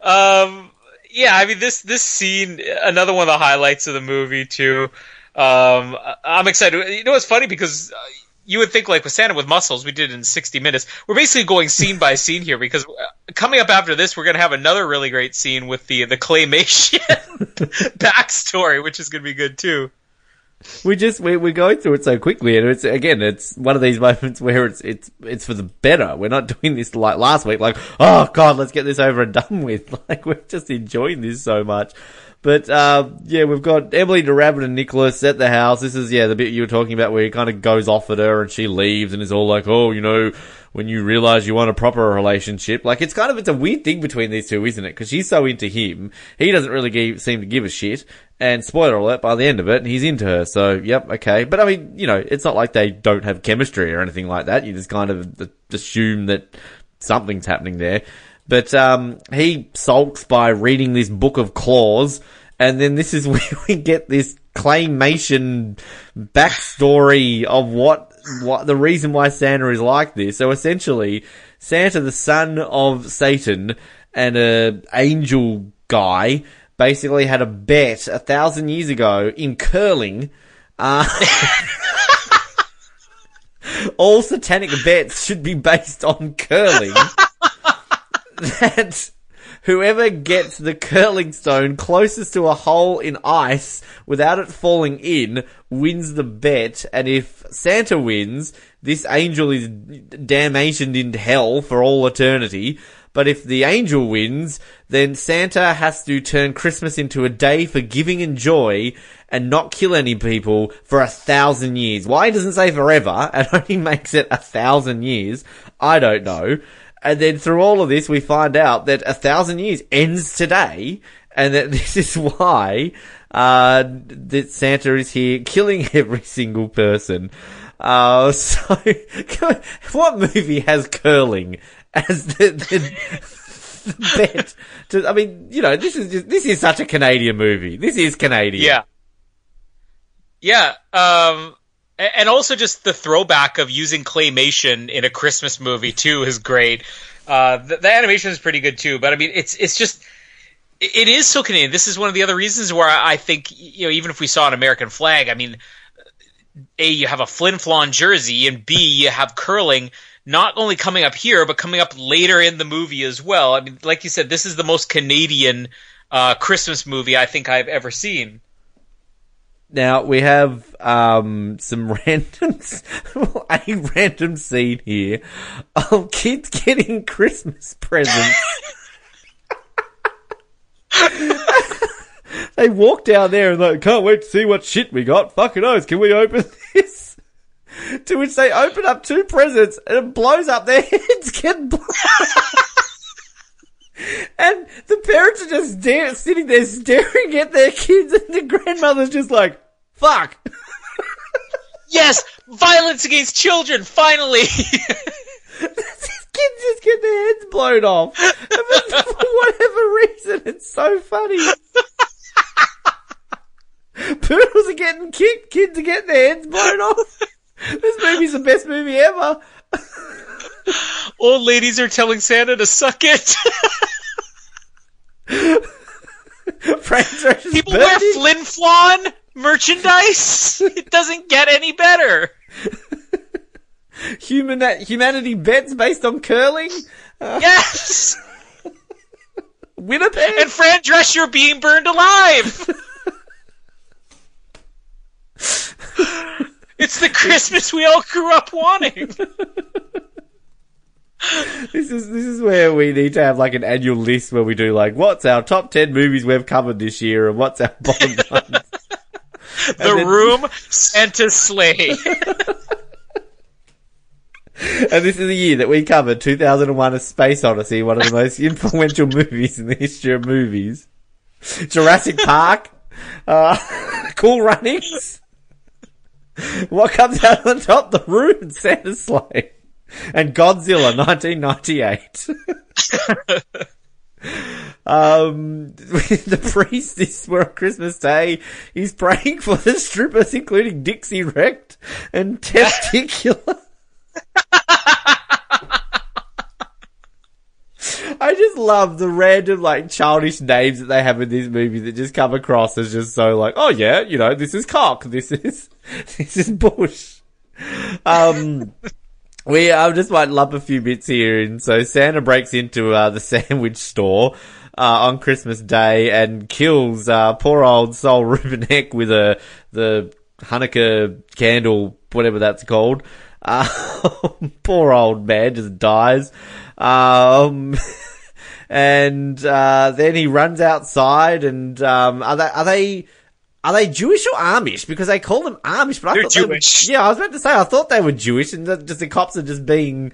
Um, yeah, I mean this this scene, another one of the highlights of the movie too. Um, I'm excited. You know, it's funny because uh, you would think like with Santa with muscles, we did in 60 minutes. We're basically going scene by scene here because uh, coming up after this, we're going to have another really great scene with the the claymation backstory, which is going to be good too. we just we we're going through it so quickly, and it's again, it's one of these moments where it's it's it's for the better. We're not doing this like last week, like oh god, let's get this over and done with. Like we're just enjoying this so much. But uh, yeah, we've got Emilie de Ravin and Nicholas at the house. This is yeah the bit you were talking about where he kind of goes off at her and she leaves and is all like, oh, you know, when you realize you want a proper relationship. Like it's kind of it's a weird thing between these two, isn't it? Because she's so into him, he doesn't really give, seem to give a shit. And spoiler alert, by the end of it, he's into her. So yep, okay. But I mean, you know, it's not like they don't have chemistry or anything like that. You just kind of assume that something's happening there. But um, he sulks by reading this book of claws, and then this is where we get this claymation backstory of what what the reason why Santa is like this. So essentially, Santa, the son of Satan and a angel guy, basically had a bet a thousand years ago in curling. Uh, all satanic bets should be based on curling. That whoever gets the curling stone closest to a hole in ice without it falling in wins the bet. And if Santa wins, this angel is damnationed in hell for all eternity. But if the angel wins, then Santa has to turn Christmas into a day for giving and joy and not kill any people for a thousand years. Why doesn't say forever and only makes it a thousand years, I don't know. And then through all of this, we find out that a thousand years ends today, and that this is why uh, that Santa is here killing every single person. Uh, so, what movie has curling as the, the, the bet? To, I mean, you know, this is just, this is such a Canadian movie. This is Canadian. Yeah. Yeah. Um, and also just the throwback of using claymation in a Christmas movie too is great. Uh, the, the, animation is pretty good too, but I mean, it's it's just it is so Canadian. This is one of the other reasons where I think you know even if we saw an American flag, I mean, a you have a Flin Flon jersey, and b you have curling not only coming up here but coming up later in the movie as well. I mean, like you said, this is the most Canadian uh, Christmas movie I think I've ever seen. Now we have um, some random, a random scene here of kids getting Christmas presents. they walk down there and like, can't wait to see what shit we got. Fucking oath, can we open this? To which they open up two presents and it blows up their heads get blown. And the parents are just sitting there staring at their kids, and the grandmother's just like, "Fuck." yes, violence against children. Finally. kids just get their heads blown off. for whatever reason, it's so funny. Poodles are getting kicked, kids are getting their heads blown off. This movie's the best movie ever. Old ladies are telling Santa to suck it. People wear Flin Flon merchandise. It doesn't get any better. Human humanity bets based on curling. Uh, yes. Winnipeg and Fran Drescher being burned alive. it's the Christmas we all grew up wanting this is this is where we need to have like an annual list where we do like what's our top ten movies we've covered this year and what's our bottom ones. the then... Room, Santa's Slay. and this is the year that we covered 2001: A Space Odyssey, one of the most influential movies in the history of movies. Jurassic Park, uh, Cool Runnings. What comes out on top? The Room, Santa's Slay and Godzilla 1998. um, the priest this for Christmas Day, he's praying for the strippers, including Dixie Wrecked and Testicular. I just love the random, like, childish names that they have in these movies that just come across as just so like, oh yeah, you know, this is cock, this is, this is bush. Um, we I just might lump a few bits here, and so Santa breaks into uh, the sandwich store uh, on Christmas Day and kills uh, poor old Saul Rubinek with a the Hanukkah candle, whatever that's called. Uh, poor old man just dies. Um, and uh, then he runs outside, and um, are they are they are they Jewish or Amish? Because they call them Amish, but I They're thought they were- Jewish. yeah, I was about to say I thought they were Jewish, and that just the cops are just being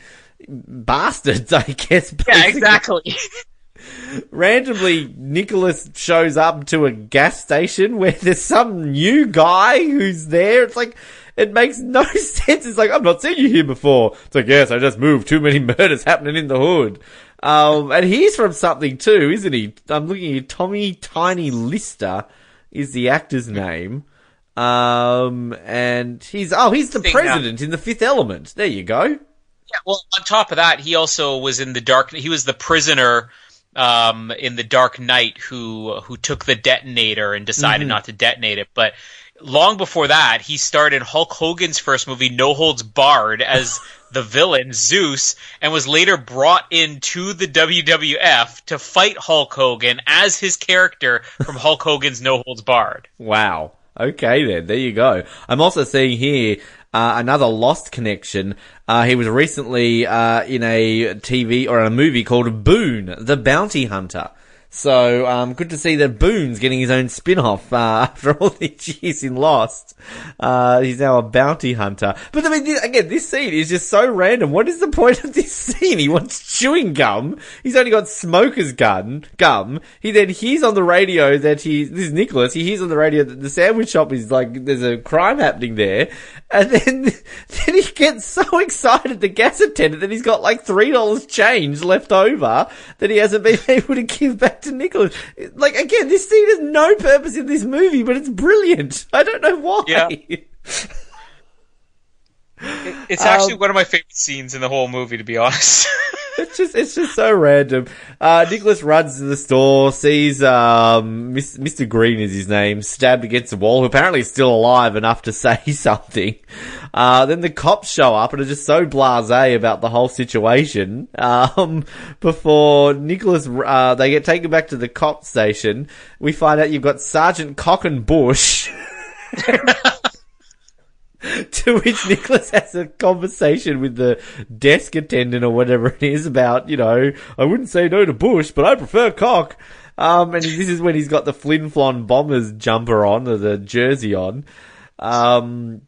bastards, I guess. Yeah, exactly. randomly Nicholas shows up to a gas station where there's some new guy who's there. It's like it makes no sense. It's like I've not seen you here before. It's like yes, I just moved. Too many murders happening in the hood. Um, and he's from something too, isn't he? I'm looking at Tommy Tiny Lister is the actor's name. Um, and he's oh he's the Thing, uh, president in the Fifth Element. There you go. Yeah, well, on top of that, he also was in the dark. He was the prisoner um, in the Dark Knight who who took the detonator and decided not to detonate it. But long before that, he starred in Hulk Hogan's first movie, No Holds Barred, as the villain Zeus, and was later brought into the WWF to fight Hulk Hogan as his character from Hulk Hogan's No Holds Barred. Wow. Okay then, there you go. I'm also seeing here uh, another Lost connection. Uh, he was recently uh, in a TV or a movie called Boone, the Bounty Hunter. So um, good to see that Boone's getting his own spin-off uh, after all these years in Lost. Uh, he's now a bounty hunter. But I mean, again, this scene is just so random. What is the point of this scene? He wants chewing gum. He's only got smoker's gun gum. He then hears on the radio that he this is Nicholas. He hears on the radio that the sandwich shop is like there's a crime happening there, and then then he gets so excited the gas attendant that he's got like three dollars change left over that he hasn't been able to give back to Nicholas. Like again, this scene has no purpose in this movie, but it's brilliant. I don't know why. Yeah. It's actually one of my favorite scenes in the whole movie, to be honest. It's just it's just so random. Uh, Nicholas runs to the store, sees um, Mr. Green is his name, stabbed against the wall, who apparently is still alive enough to say something. Uh, then the cops show up and are just so blasé about the whole situation. Um, before Nicholas, uh, they get taken back to the cop station, we find out you've got Sergeant Cock and Bush. to which Nicholas has a conversation with the desk attendant or whatever it is about, you know, I wouldn't say no to Bush, but I prefer cock. Um, and this is when he's got the Flin Flon Bombers jumper on, or the jersey on. Um,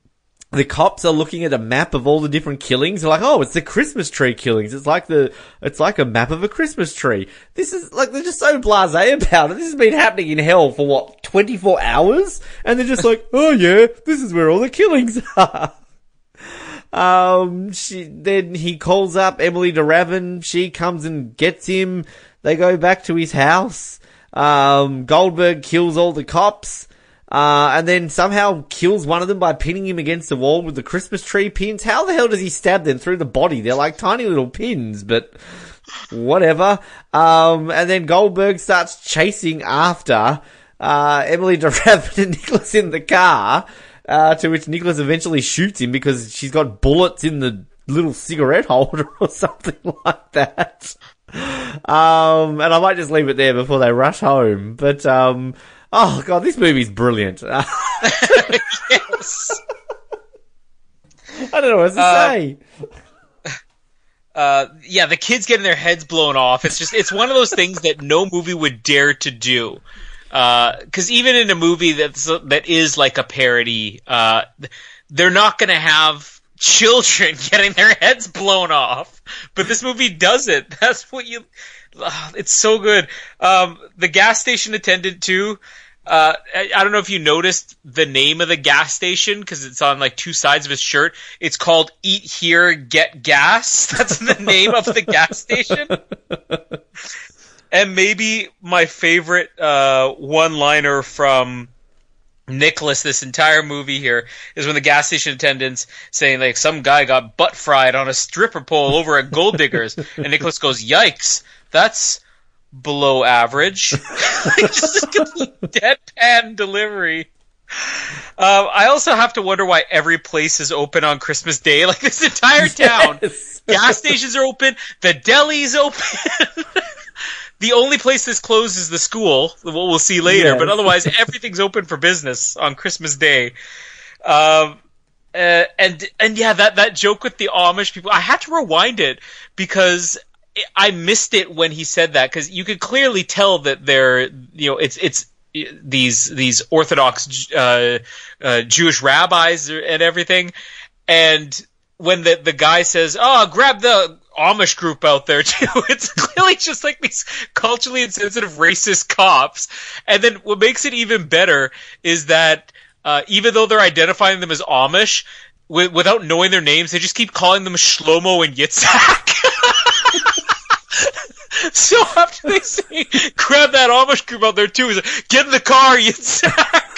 the cops are looking at a map of all the different killings. They're like, oh, it's the Christmas tree killings. It's like the, it's like a map of a Christmas tree. This is like, they're just so blasé about it. This has been happening in hell for what, 24 hours? And they're just like, oh yeah, this is where all the killings are. Um, she, then he calls up Emilie de Ravin. She comes and gets him. They go back to his house. Um, Goldberg kills all the cops. Uh, and then somehow kills one of them by pinning him against the wall with the Christmas tree pins. How the hell does he stab them through the body? They're like tiny little pins, but whatever. Um, and then Goldberg starts chasing after, uh, Emilie de Ravin and Nicholas in the car, uh, to which Nicholas eventually shoots him because she's got bullets in the little cigarette holder or something like that. Um, and I might just leave it there before they rush home. But, um, oh god, this movie's brilliant. I don't know what to Uh, say. Uh, yeah, the kids getting their heads blown off. It's just, it's one of those things that no movie would dare to do. Because even in a movie that's that is like a parody, uh, they're not going to have children getting their heads blown off. But this movie does it. That's what you. It's so good. Um, the gas station attendant too. Uh, I, I don't know if you noticed the name of the gas station because it's on like two sides of his shirt. It's called "Eat Here, Get Gas." That's the name of the gas station. And maybe my favorite uh, one-liner from Nicholas this entire movie here is when the gas station attendants saying like some guy got butt fried on a stripper pole over at Gold Diggers, and Nicholas goes, "Yikes, that's below average." Just a complete deadpan delivery. Um, I also have to wonder why every place is open on Christmas Day. Like this entire town, Yes. gas stations are open, the deli's open. the only place that's closed is the school. What we'll see later, Yes. but otherwise everything's open for business on Christmas Day. Um, uh, and and yeah, that that joke with the Amish people, I had to rewind it because I missed it when he said that because you could clearly tell that they're you know it's it's these these Orthodox uh, uh, Jewish rabbis and everything, and when the the guy says, "Oh, grab the Amish group out there too," it's clearly just like these culturally insensitive racist cops. And then what makes it even better is that uh, even though they're identifying them as Amish, w- without knowing their names, they just keep calling them Shlomo and Yitzhak. so after they say, grab that Amish group out there too, he's like, get in the car, Yitzhak.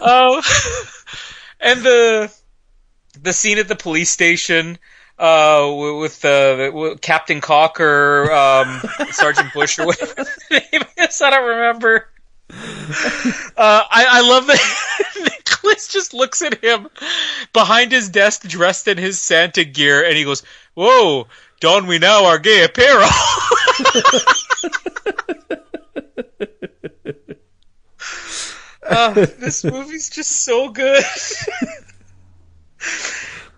Oh, and the the scene at the police station uh, with uh, Captain Cocker, um, Sergeant Bush, or whatever the name is. I don't remember. Uh, I, I love that Nicholas just looks at him behind his desk, dressed in his Santa gear, and he goes, "Whoa, don we now our gay apparel?" uh, this movie's just so good.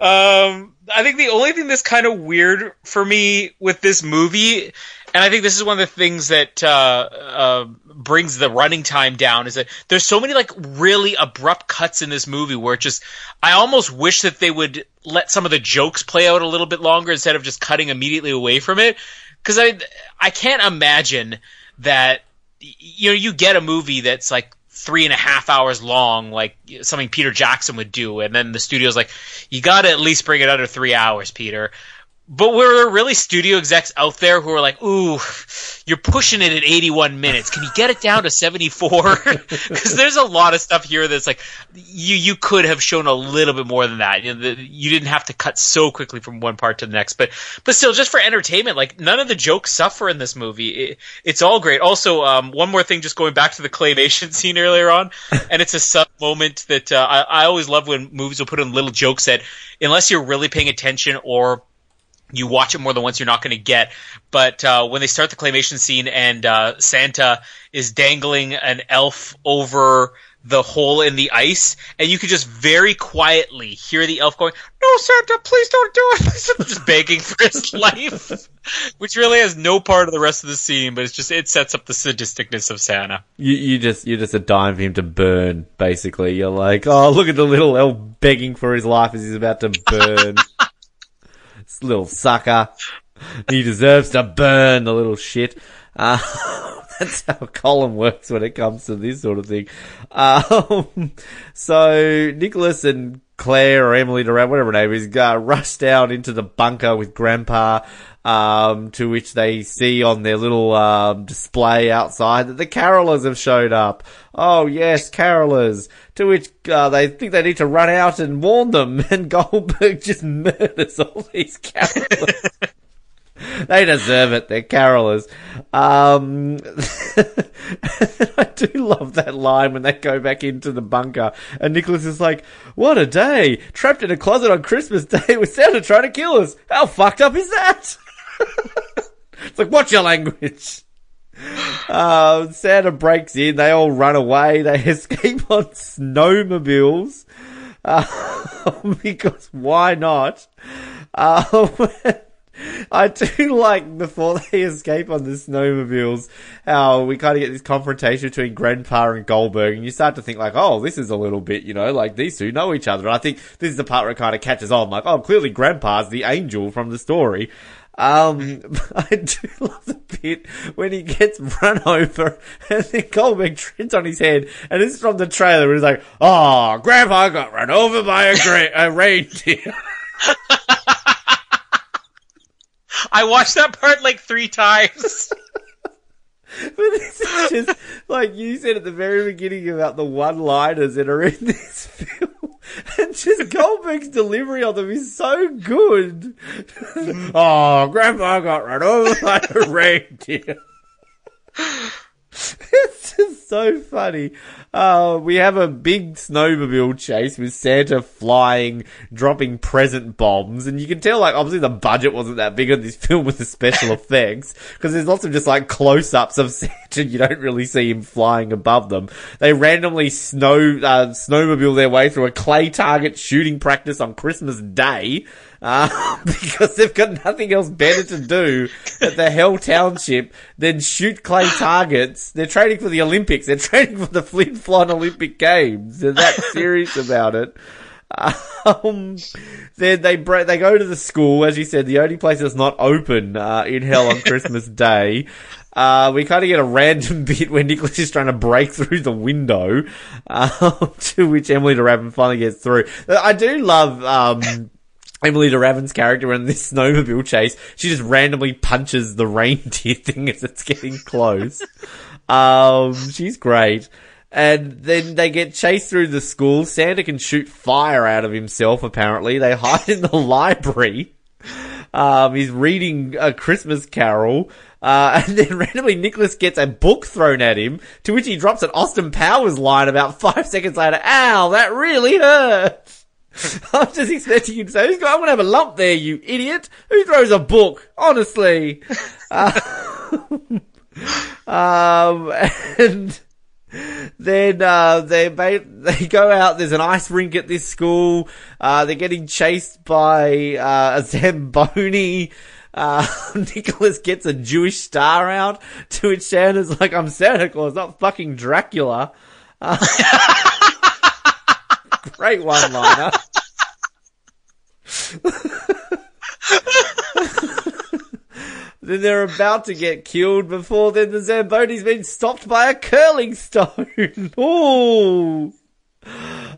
um, I think the only thing that's kind of weird for me with this movie, and I think this is one of the things that uh, uh, brings the running time down, is that there's so many like really abrupt cuts in this movie where it just I almost wish that they would let some of the jokes play out a little bit longer instead of just cutting immediately away from it. Because I I can't imagine that you know you get a movie that's like three and a half hours long, like something Peter Jackson would do, and then the studio's like, you got to at least bring it under three hours, Peter. But were there really studio execs out there who are like, "Ooh, you're pushing it at 81 minutes. Can you get it down to 74?" Because there's a lot of stuff here that's like, you you could have shown a little bit more than that. You, know, the, you didn't have to cut so quickly from one part to the next. But but still, just for entertainment, like none of the jokes suffer in this movie. It, it's all great. Also, um, one more thing, just going back to the claymation scene earlier on, and it's a sub moment that uh, I, I always love when movies will put in little jokes that, unless you're really paying attention or you watch it more than once, you're not going to get. But uh, when they start the claymation scene and uh, Santa is dangling an elf over the hole in the ice, and you could just very quietly hear the elf going, "No, Santa, please don't do it!" just begging for his life, which really has no part of the rest of the scene, but it's just it sets up the sadisticness of Santa. You, you just you're just a dime for him to burn. Basically, you're like, oh, look at the little elf begging for his life as he's about to burn. Little sucker. He deserves to burn, the little shit. Uh, that's how Colin works when it comes to this sort of thing. Um, so Nicholas and Claire or Emily Durant, whatever her name is, uh, rush down into the bunker with Grandpa, um, to which they see on their little um, display outside that the carolers have showed up. Oh yes, carolers. To which uh, they think they need to run out and warn them, and Goldberg just murders all these carolers. they deserve it. They're carolers. Um, I do love that line when they go back into the bunker and Nicholas is like, what a day. Trapped in a closet on Christmas Day with Santa trying to kill us. How fucked up is that? it's like, what's your language? Uh, Santa breaks in. They all run away. They escape on snowmobiles. Uh, because why not? Uh, I do like before they escape on the snowmobiles, how we kind of get this confrontation between Grandpa and Goldberg, and you start to think like, oh, this is a little bit, you know, like these two know each other. And I think this is the part where it kind of catches on, like, oh, clearly Grandpa's the angel from the story. Um, I do love the bit when he gets run over and then Goldberg treads on his head and is from the trailer where he's like, oh, grandpa got run over by a, gra- a reindeer. I watched that part like three times. But this is just like you said at the very beginning about the one-liners that are in this film, and just Goldberg's delivery of them is so good. Mm. oh, Grandpa got run over by a reindeer. It's just so funny. Uh, we have a big snowmobile chase with Santa flying, dropping present bombs, and you can tell, like, obviously the budget wasn't that big on this film with the special effects, because there's lots of just, like, close-ups of Santa and you don't really see him flying above them. They randomly snow uh, snowmobile their way through a clay target shooting practice on Christmas Day uh, because they've got nothing else better to do at the Hell Township than shoot clay targets. They're training for the Olympics. They're training for the Flin Flon Olympic Games. They're that serious about it. Um, then they break, they go to the school, as you said, the only place that's not open uh, in hell on Christmas Day. Uh, we kind of get a random bit where Nicholas is trying to break through the window, uh, to which Emilie de Ravin finally gets through. I do love um, Emilie de Ravin's character in this snowmobile chase. She just randomly punches the reindeer thing as it's getting close. um, she's great. And then they get chased through the school. Santa can shoot fire out of himself, apparently. They hide in the library. Um, he's reading a Christmas carol. Uh, and then randomly Nicholas gets a book thrown at him, to which he drops an Austin Powers line about five seconds later. Ow, that really hurts. I'm just expecting you to say, I'm going to have a lump there, you idiot. Who throws a book? Honestly. Uh, um, and then uh, they they go out. There's an ice rink at this school. Uh, they're getting chased by uh, a Zamboni. Uh, Nicholas gets a Jewish star out, to which Santa's like, "I'm Santa Claus, not fucking Dracula." Uh, great one-liner. Then they're about to get killed before then the Zamboni's been stopped by a curling stone. Ooh.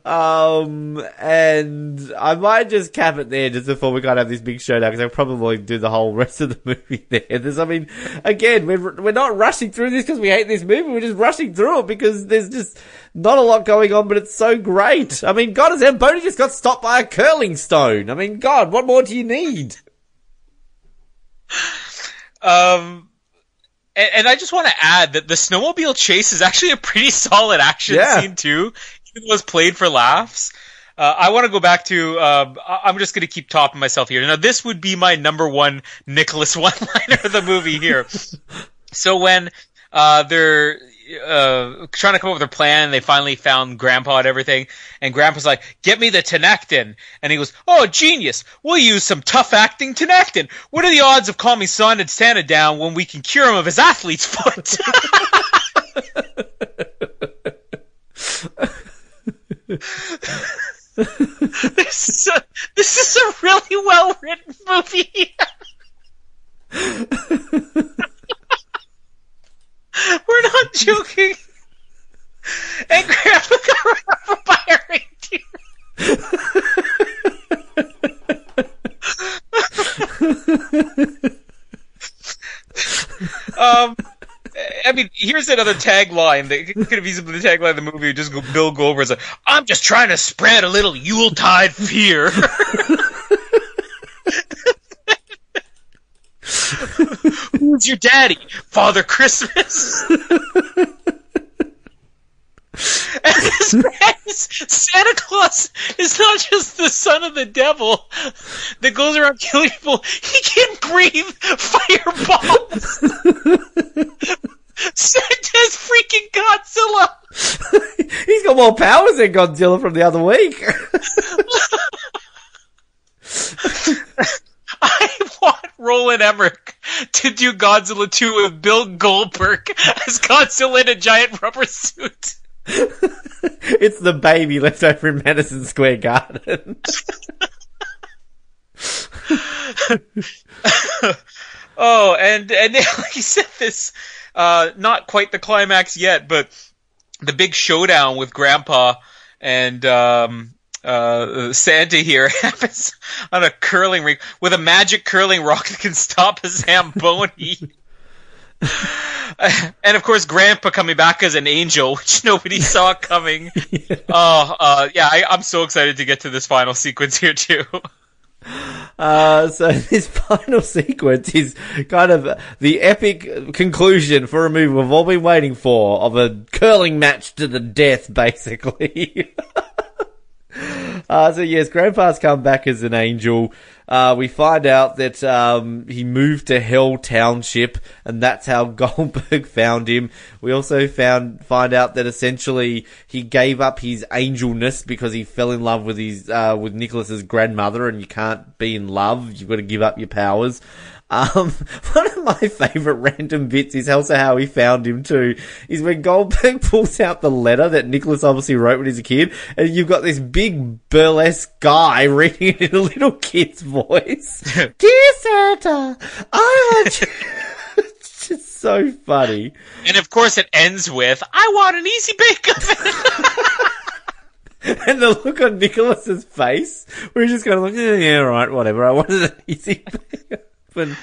Um, and I might just cap it there just before we kind of have this big showdown because I'll probably do the whole rest of the movie there. There's, I mean, again, we're, we're not rushing through this because we hate this movie. We're just rushing through it because there's just not a lot going on, but it's so great. I mean, God, Zamboni just got stopped by a curling stone. I mean, God, what more do you need? Um, and, and, I just want to add that the snowmobile chase is actually a pretty solid action yeah. scene too, even though it's played for laughs. Uh, I want to go back to. Uh, I'm just going to keep topping myself here. Now, this would be my number one Nicholas one-liner of the movie here. so when uh, they're uh, trying to come up with a plan, and they finally found Grandpa and everything. And Grandpa's like, "Get me the Tinactin," and he goes, "Oh, genius! We'll use some tough acting Tinactin. What are the odds of calming Son and Santa down when we can cure him of his athlete's foot?" this is a this is a really well written movie. We're not joking. And Grandpa got run over by a reindeer. um, I mean, here's another tagline that could have easily been the tagline of the movie. Just go, Bill Goldberg's like, "I'm just trying to spread a little Yuletide fear." Who's your daddy? Father Christmas? Santa Claus is not just the son of the devil that goes around killing people. He can breathe fireballs. Santa's freaking Godzilla. He's got more powers than Godzilla from the other week. I want Roland Emmerich to do Godzilla 2 with Bill Goldberg as Godzilla in a giant rubber suit. it's the baby left over in Madison Square Garden. oh, and and like you said, this uh, not quite the climax yet, but the big showdown with Grandpa and um, uh, Santa here happens on a curling rink with a magic curling rock that can stop a Zamboni. and of course, Grandpa coming back as an angel, which nobody saw coming. yeah. Oh, uh, yeah, I, am so excited to get to this final sequence here too. Uh, so this final sequence is kind of the epic conclusion for a movie we've all been waiting for of a curling match to the death, basically. Uh, so yes, Grandpa's come back as an angel. Uh, we find out that um, he moved to Hell Township, and that's how Goldberg found him. We also found find out that essentially he gave up his angelness because he fell in love with his uh, with Nicholas's grandmother, and you can't be in love; you've got to give up your powers. Um, one of my favourite random bits is also how he found him too, is when Goldberg pulls out the letter that Nicholas obviously wrote when he was a kid, and you've got this big burlesque guy reading it in a little kid's voice. Dear Santa, I want you... it's just so funny. And of course, it ends with, "I want an easy bake oven." and the look on Nicholas's face, where he's just going to look, yeah, yeah, right, whatever. I wanted an easy oven.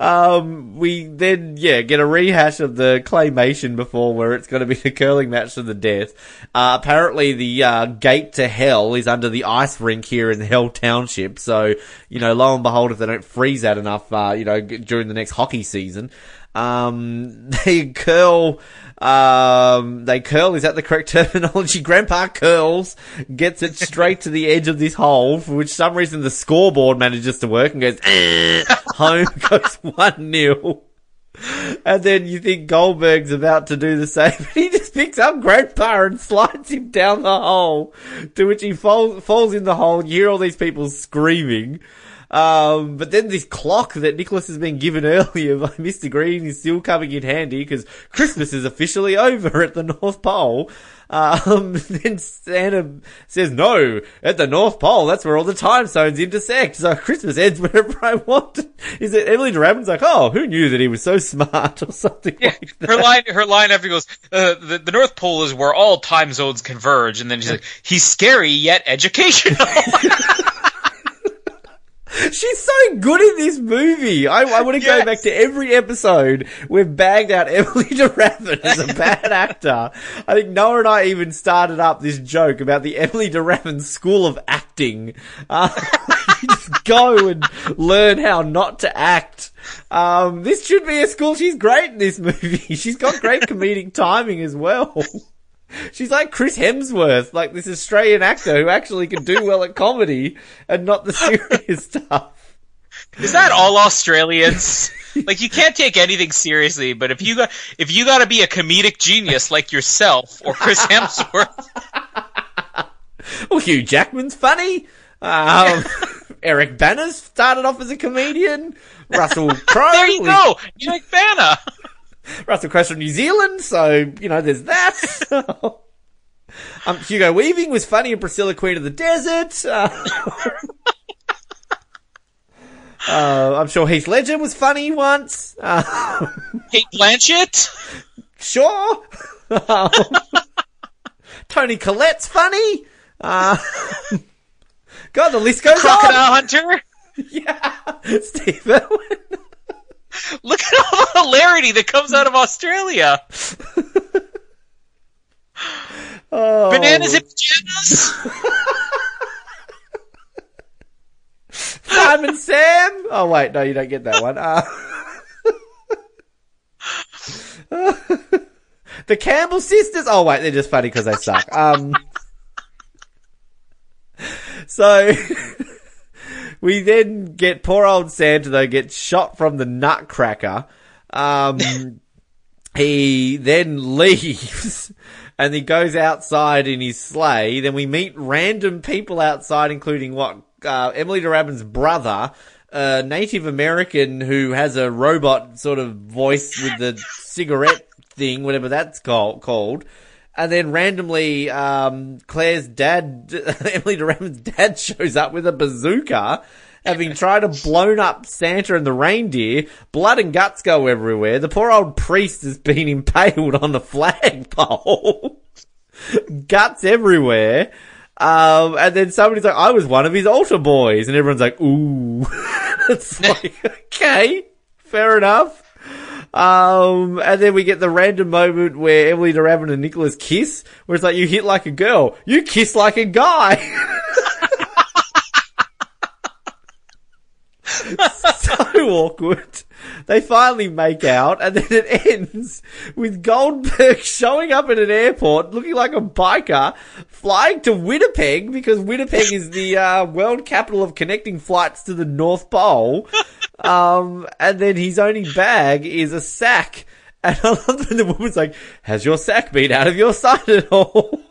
Um, we then, yeah, get a rehash of the claymation before where it's going to be the curling match to the death. Uh, apparently the, uh, gate to hell is under the ice rink here in Hell Township. So, you know, lo and behold, if they don't freeze that enough, uh, you know, during the next hockey season, um, they curl, um, they curl, is that the correct terminology? Grandpa curls, gets it straight to the edge of this hole, for which some reason the scoreboard manages to work and goes, eh, home goes 1 0. And then you think Goldberg's about to do the same, he just picks up Grandpa and slides him down the hole, to which he falls, falls in the hole, you hear all these people screaming. Um, but then this clock that Nicholas has been given earlier by Mr. Green is still coming in handy because Christmas is officially over at the North Pole. Um, then Santa says, no, at the North Pole, that's where all the time zones intersect. So Christmas ends whenever I want. Is it Emily Duraban's like, oh, who knew that he was so smart or something Yeah, like that? her line, her line after goes, uh, the, the North Pole is where all time zones converge, and then she's like, he's scary yet educational. She's so good in this movie. I, I want to go back to every episode. We've bagged out Emily Duravan as a bad actor. I think Noah and I even started up this joke about the Emily Duravan School of Acting. Uh, just go and learn how not to act. Um, this should be a school. She's great in this movie. She's got great comedic timing as well. She's like Chris Hemsworth, like this Australian actor who actually can do well at comedy and not the serious stuff. is that all Australians? like you can't take anything seriously, but if you got if you got to be a comedic genius like yourself or Chris Hemsworth, Well, Hugh Jackman's funny. Um, Eric Bana's started off as a comedian. Russell Crowe. there you go, Eric Bana. Russell Crowe's from New Zealand, so, you know, there's that. um, Hugo Weaving was funny in Priscilla Queen of the Desert. Uh, uh, I'm sure Heath Ledger was funny once. Uh, Cate Blanchett. sure. Um, Toni Collette's funny. Uh, God, the list goes on. Crocodile Hunter. Yeah, Steve Irwin. Look at all the hilarity that comes out of Australia. Oh. Bananas in pajamas. Simon Sam. Oh wait, no, you don't get that one. Uh, the Campbell sisters. Oh wait, they're just funny because they suck. Um, so we then get poor old Santa though gets shot from the Nutcracker. Um, he then leaves and he goes outside in his sleigh. Then we meet random people outside, including what uh, Emily Duraban's brother, a Native American who has a robot sort of voice with the cigarette thing, whatever that's called. called. And then randomly, um, Claire's dad, Emily Duraban's dad shows up with a bazooka, having tried to blown up Santa and the reindeer. Blood and guts go everywhere. The poor old priest has been impaled on the flagpole. guts everywhere. Um, and then somebody's like, I was one of his altar boys. And everyone's like, ooh. it's like, okay, fair enough. Um, and then we get the random moment where Emily Duraban and Nicholas kiss, where it's like, you hit like a girl, you kiss like a guy. so awkward. They finally make out, and then it ends with Goldberg showing up at an airport looking like a biker, flying to Winnipeg because Winnipeg is the uh, world capital of connecting flights to the North Pole. Um, and then his only bag is a sack. And I love when the woman's like, "Has your sack been out of your sight at all?"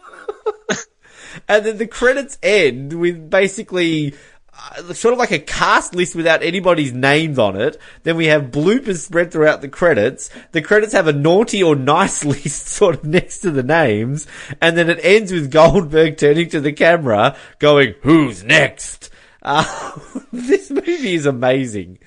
and then the credits end with basically uh, sort of like a cast list without anybody's names on it. Then we have bloopers spread throughout the credits. The credits have a naughty or nice list sort of next to the names. And then it ends with Goldberg turning to the camera going, who's next? Uh, this movie is amazing.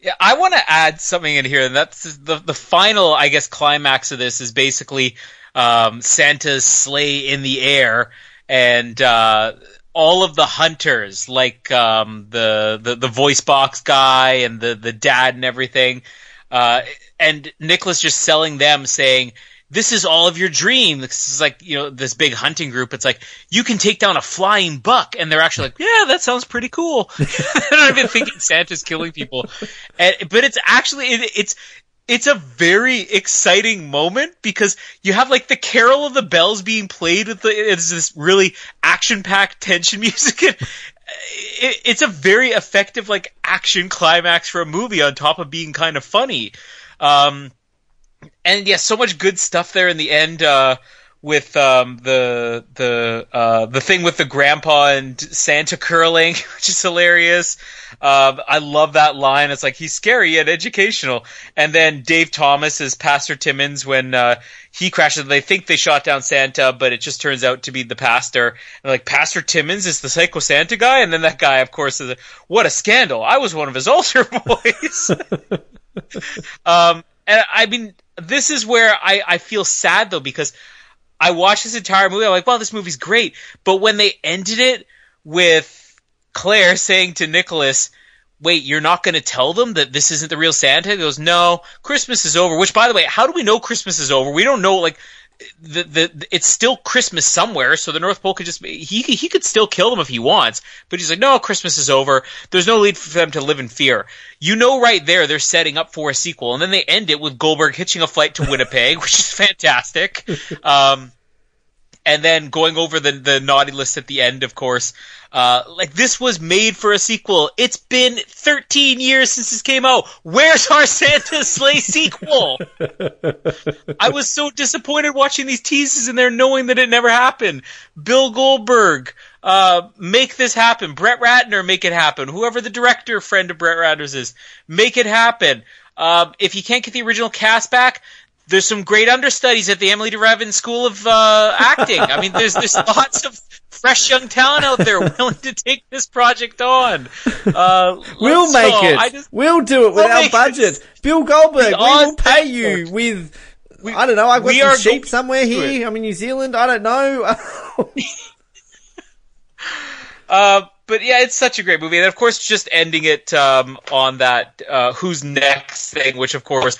Yeah, I want to add something in here, and that's the the final, I guess, climax of this is basically um, Santa's sleigh in the air, and uh, all of the hunters, like um, the, the the voice box guy and the the dad and everything, uh, and Nicholas just selling them, saying, "This is all of your dream." This is like you know this big hunting group. It's like you can take down a flying buck, and they're actually like, "Yeah, that sounds pretty cool." I don't even thinking Santa's killing people, and, but it's actually it, it's it's a very exciting moment because you have like the carol of the bells being played with the it's this really action packed tension music and it, it's a very effective like action climax for a movie on top of being kind of funny um and yeah so much good stuff there in the end uh with um, the the uh, the thing with the grandpa and Santa curling, which is hilarious. Um, I love that line. It's like he's scary yet educational. And then Dave Thomas is Pastor Timmons when uh, he crashes. They think they shot down Santa, but it just turns out to be the pastor. And like Pastor Timmons is the Psycho Santa guy, and then that guy, of course, is a, what a scandal. I was one of his altar boys. um, and I mean, this is where I, I feel sad though because I watched this entire movie. I'm like, well, this movie's great. But when they ended it with Claire saying to Nicholas, wait, you're not going to tell them that this isn't the real Santa? He goes, no, Christmas is over. Which, by the way, how do we know Christmas is over? We don't know, like, the, the, it's still Christmas somewhere, so the North Pole could just, he, he could still kill them if he wants, but he's like, no, Christmas is over. There's no need for them to live in fear. You know right there they're setting up for a sequel, and then they end it with Goldberg hitching a flight to Winnipeg, which is fantastic. Um, and then going over the the naughty list at the end, of course. Uh, like this was made for a sequel. It's been 13 years since this came out. Where's our Santa Slay sequel? I was so disappointed watching these teases in there, knowing that it never happened. Bill Goldberg, uh, make this happen. Brett Ratner, make it happen. Whoever the director friend of Brett Ratner's is, make it happen. Uh, if you can't get the original cast back, there's some great understudies at the Emilie de Ravin School of uh, Acting. I mean, there's there's lots of fresh young talent out there willing to take this project on. Uh, we'll make so, it. Just, we'll do it with we'll our budget. It. Bill Goldberg, we will pay you with. We- I don't know. I've got we some are sheep somewhere here. I'm in New Zealand. I don't know. Uh, but yeah, it's such a great movie, and of course, just ending it um, on that uh, "Who's Next" thing, which of course,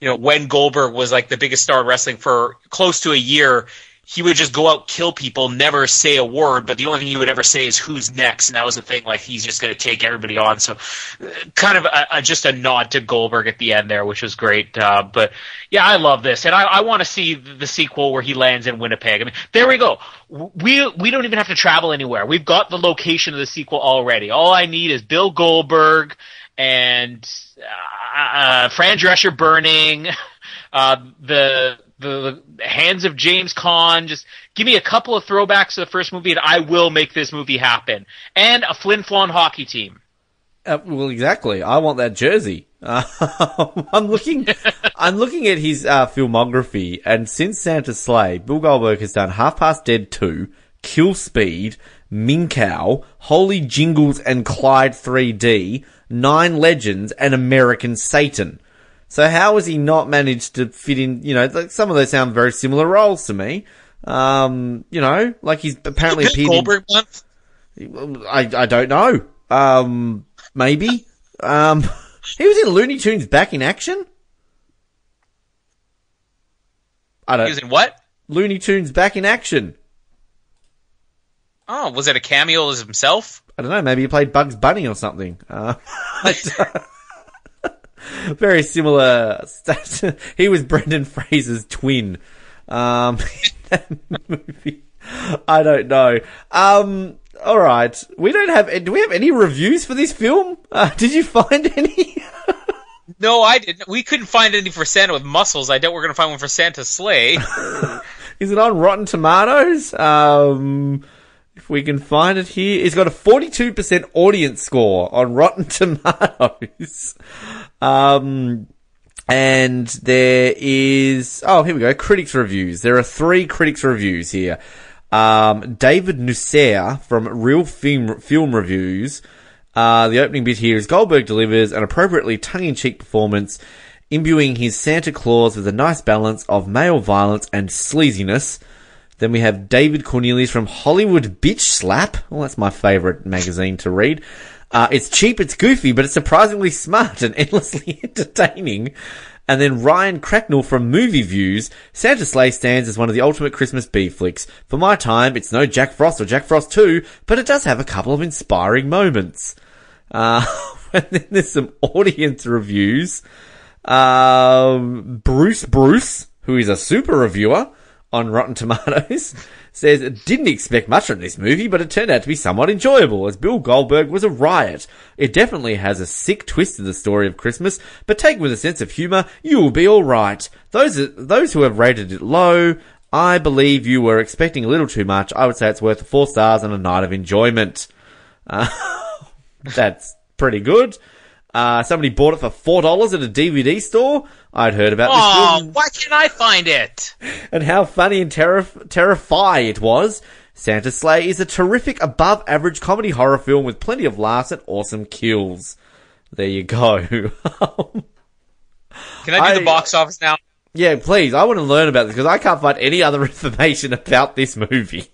you know, when Goldberg was like the biggest star in wrestling for close to a year, he would just go out kill people, never say a word, but the only thing he would ever say is "Who's next," and that was the thing. Like he's just going to take everybody on. So, kind of a, a, just a nod to Goldberg at the end there, which was great. Uh, but yeah, I love this, and I, I want to see the sequel where he lands in Winnipeg. I mean, there we go. We we don't even have to travel anywhere. We've got the location of the sequel already. All I need is Bill Goldberg and uh, uh, Fran Drescher burning, uh, the the hands of James Caan. Just give me a couple of throwbacks to the first movie, and I will make this movie happen. And a Flin Flon hockey team. Uh, well, exactly. I want that jersey. Uh, I'm looking. I'm looking at his uh, filmography, and since Santa Slay, Bill Goldberg has done Half Past Dead Two, Kill Speed, Minkow, Holy Jingles and Clyde 3D, Nine Legends, and American Satan. So how has he not managed to fit in? You know, like some of those sound very similar roles to me. Um, you know, like he's apparently Bill appeared. Goldberg month. I I don't know. Um, maybe. Um, he was in Looney Tunes back in action. I don't. He was in what? Looney Tunes back in action. Oh, was it a cameo as himself? I don't know, maybe he played Bugs Bunny or something. Uh, very similar. stat- he was Brendan Fraser's twin. Um, movie. I don't know. Um, all right. We don't have. Do we have any reviews for this film? Uh, did you find any? No, I didn't. We couldn't find any for Santa with muscles. I doubt we're going to find one for Santa's Slay. Is it on Rotten Tomatoes? Um, we can find it here, it's got a 42% audience score on Rotten Tomatoes. Um, and there is, oh, here we go, critics reviews. There are three critics reviews here. Um, David Nusair from Reel Film, Film Reviews. Uh, the opening bit here is Goldberg delivers an appropriately tongue-in-cheek performance, imbuing his Santa Claus with a nice balance of male violence and sleaziness. Then we have David Cornelius from Hollywood Bitch Slap. Well, that's my favorite magazine to read. Uh, it's cheap, it's goofy, but it's surprisingly smart and endlessly entertaining. And then Ryan Cracknell from Movie Views. Santa Slay stands as one of the ultimate Christmas B flicks. For my time, it's no Jack Frost or Jack Frost 2, but it does have a couple of inspiring moments. Uh, and then there's some audience reviews. Um, Bruce Bruce, who is a super reviewer on Rotten Tomatoes, says didn't expect much from this movie, but it turned out to be somewhat enjoyable, as Bill Goldberg was a riot. It definitely has a sick twist to the story of Christmas, but take with a sense of humour, you will be alright. Those, those who have rated it low, I believe you were expecting a little too much. I would say it's worth four stars and a night of enjoyment. Uh, that's pretty good. Uh, somebody bought it for four dollars at a DVD store. I'd heard about this oh, why can't I find it? and how funny and terri- terrifying it was. Santa Slay is a terrific, above average comedy horror film with plenty of laughs and awesome kills. There you go. Can I do I- the box office now? yeah, please. I want to learn about this because I can't find any other information about this movie.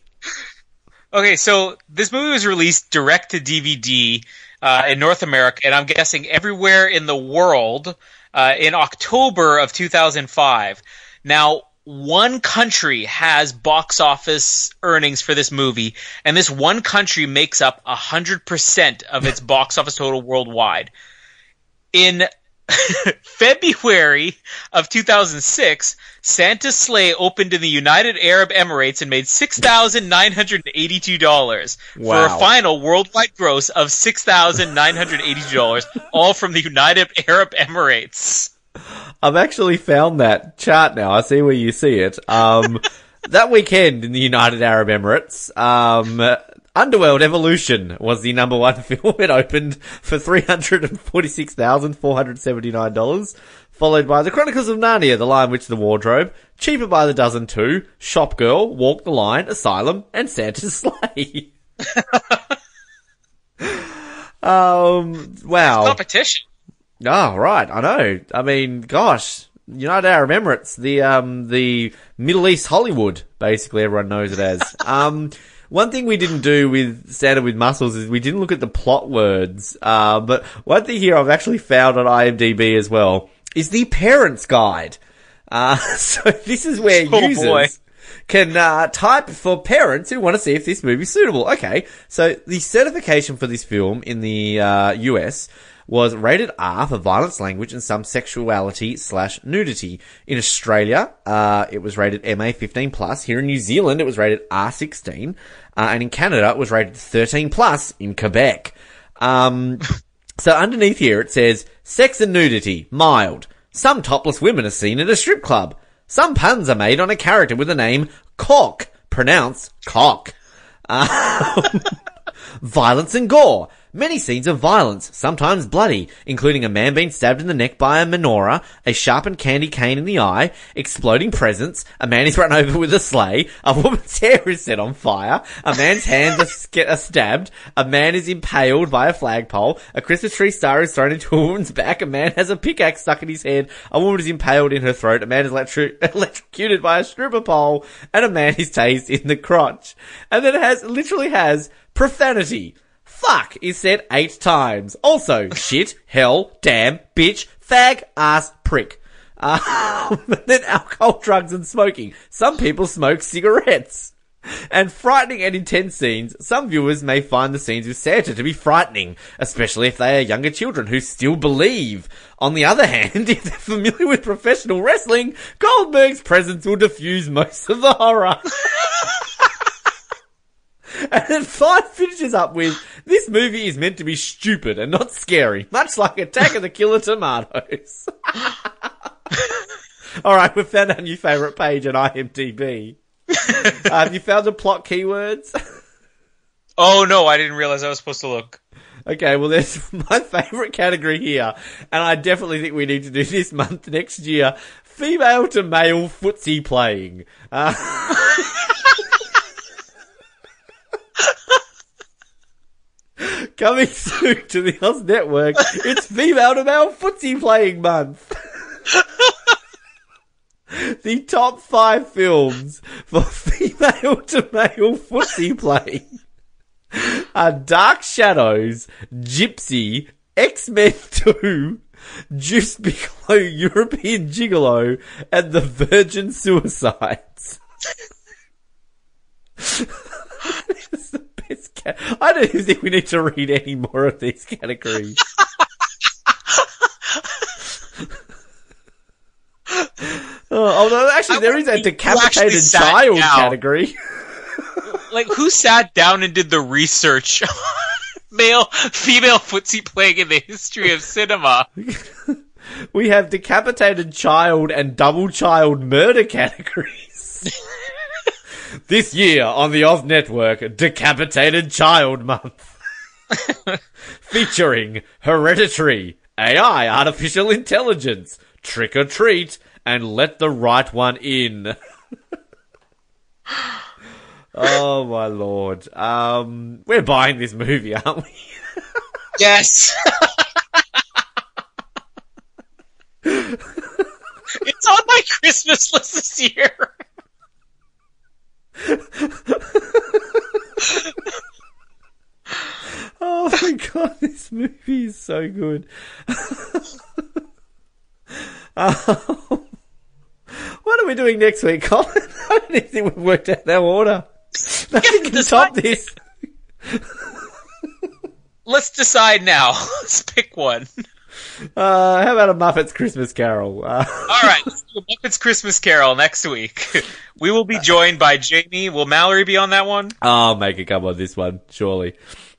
Okay, so this movie was released direct to DVD uh, in North America, and I'm guessing everywhere in the world uh, in October of 2005. Now, one country has box office earnings for this movie, and this one country makes up 100% of its box office total worldwide. In February of 2006, Santa's Slay opened in the United Arab Emirates and made $6,982 for a final worldwide gross of $6,982, all from the United Arab Emirates. I've actually found that chart now. I see where you see it. Um, that weekend in the United Arab Emirates, um, Underworld Evolution was the number one film. It opened for $346,479, followed by The Chronicles of Narnia, The Lion, Witch, the Wardrobe, Cheaper by the Dozen 2, Shop Girl, Walk the Line, Asylum, and Santa's Slay. um, wow. Competition. Oh, right. I know. I mean, gosh, United Arab Emirates, the um, the Middle East Hollywood, basically everyone knows it as. um, one thing we didn't do with Santa with Muscles is we didn't look at the plot words. Uh, but one thing here I've actually found on IMDb as well is the Parents Guide. Uh, so this is where Oh, users boy. can uh, type for parents who want to see if this movie's suitable. Okay, so the certification for this film in the uh, US was rated R for violence, language, and some sexuality slash nudity. In Australia, uh, it was rated MA 15 plus. Here in New Zealand, it was rated R 16, uh, and in Canada, it was rated 13 plus in Quebec. Um, so underneath here it says sex and nudity mild. Some topless women are seen at a strip club. Some puns are made on a character with the name Cock, pronounced cock. Um, violence and gore. Many scenes of violence, sometimes bloody, including a man being stabbed in the neck by a menorah, a sharpened candy cane in the eye, exploding presents, a man is run over with a sleigh, a woman's hair is set on fire, a man's hands are, are stabbed, a man is impaled by a flagpole, a Christmas tree star is thrown into a woman's back, a man has a pickaxe stuck in his head, a woman is impaled in her throat, a man is electro- electrocuted by a stripper pole, and a man is tased in the crotch. And then it has, literally has profanity. Fuck is said eight times. Also, shit, hell, damn, bitch, fag, ass, prick. Um, then alcohol, drugs, and smoking. Some people smoke cigarettes. and frightening and intense scenes, some viewers may find the scenes with Santa to be frightening, especially if they are younger children who still believe. On the other hand, if they're familiar with professional wrestling, Goldberg's presence will diffuse most of the horror. and then Five finishes up with, this movie is meant to be stupid and not scary, much like Attack of the Killer Tomatoes. Alright, we've found our new favourite page on IMDb. have you found the plot keywords? Oh no, I didn't realize I was supposed to look. Okay, well, there's my favourite category here, and I definitely think we need to do this month next year. Female to male footsie playing. Uh, coming soon to the Oz Network, it's female to male footsie playing month. the top five films for female to male footsie playing are Dark Shadows, Gypsy, X-Men 2, Deuce Bigalow, European Gigolo, and The Virgin Suicides. It's the best ca- I don't even think we need to read any more of these categories. Oh, although actually I there is a wonder if you actually decapitated child down. category. Like, who sat down and did the research? Male, female footsie playing in the history of cinema. We have decapitated child and double child murder categories. This year on the Oz Network, Decapitated Child Month. Featuring Hereditary, AI, Artificial Intelligence, Trick or Treat, and Let the Right One In. oh my lord. Um, we're buying this movie, aren't we? Yes. it's on my Christmas list this year. Oh my god, this movie is so good. Um, what are we doing next week, Colin? I don't even think we've worked out our order. Nothing can top this. Let's decide now. Let's pick one. Uh, how about a Muppets Christmas Carol? Uh, All right, a Muppets Christmas Carol next week. We will be joined by Jamie. Will Mallory be on that one? I'll make it come on this one, surely.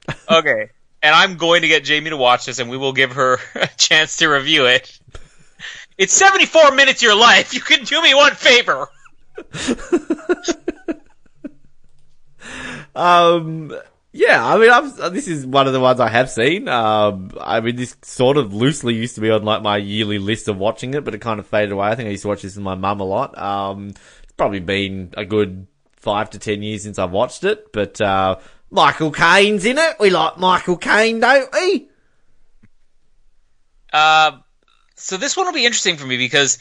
Okay. And I'm going to get Jamie to watch this, and we will give her a chance to review it. It's 74 minutes of your life. You can do me one favor. Um, yeah, I mean, I've, this is one of the ones I have seen. Um, I mean, this sort of loosely used to be on like my yearly list of watching it, but it kind of faded away. I think I used to watch this with my mum a lot. Um, it's probably been a good five to ten years since I've watched it, but, uh, Michael Caine's in it. We like Michael Caine, don't we? Uh, so this one will be interesting for me because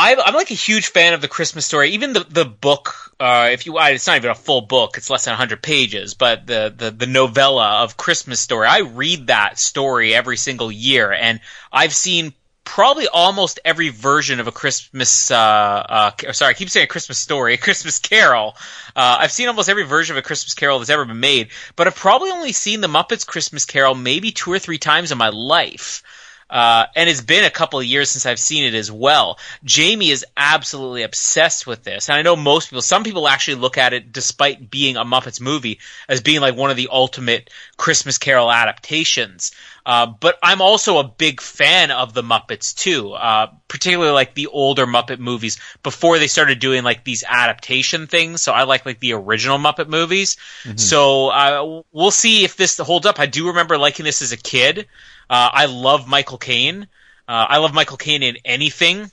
I'm, I'm like a huge fan of the Christmas story. Even the the book, uh, if you, it's not even a full book; it's less than 100 pages. But the, the the novella of Christmas Story, I read that story every single year, and I've seen probably almost every version of a Christmas. Uh, uh, sorry, I keep saying a Christmas story, a Christmas Carol. Uh, I've seen almost every version of a Christmas Carol that's ever been made, but I've probably only seen the Muppets Christmas Carol maybe two or three times in my life. Uh, and it's been a couple of years since I've seen it as well. Jamie is absolutely obsessed with this. And I know most people, some people actually look at it, despite being a Muppets movie, as being like one of the ultimate Christmas Carol adaptations. Uh, but I'm also a big fan of the Muppets too, uh, particularly like the older Muppet movies before they started doing like these adaptation things. So I like like the original Muppet movies. So uh, we'll see if this holds up. I do remember liking this as a kid. Uh, I love Michael Caine. Uh, I love Michael Caine in anything.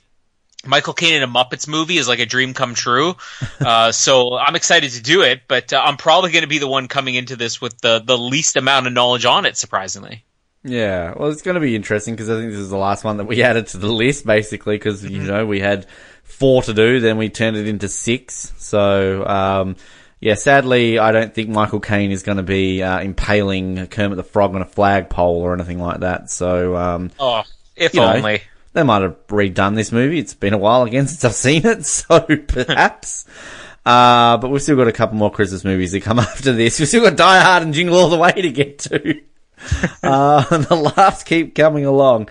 Michael Caine in a Muppets movie is like a dream come true. Uh, so I'm excited to do it, but uh, I'm probably going to be the one coming into this with the, the least amount of knowledge on it, surprisingly. Yeah, well, it's going to be interesting because I think this is the last one that we added to the list, basically, because, you know, we had four to do, then we turned it into six. So, um, yeah, sadly, I don't think Michael Caine is going to be uh, impaling Kermit the Frog on a flagpole or anything like that. So, um, Oh, if You know. only. they might have redone this movie. It's been a while again since I've seen it, so perhaps. Uh, but we've still got a couple more Christmas movies to come after this. We've still got Die Hard and Jingle All the Way to get to. uh, and the laughs keep coming along.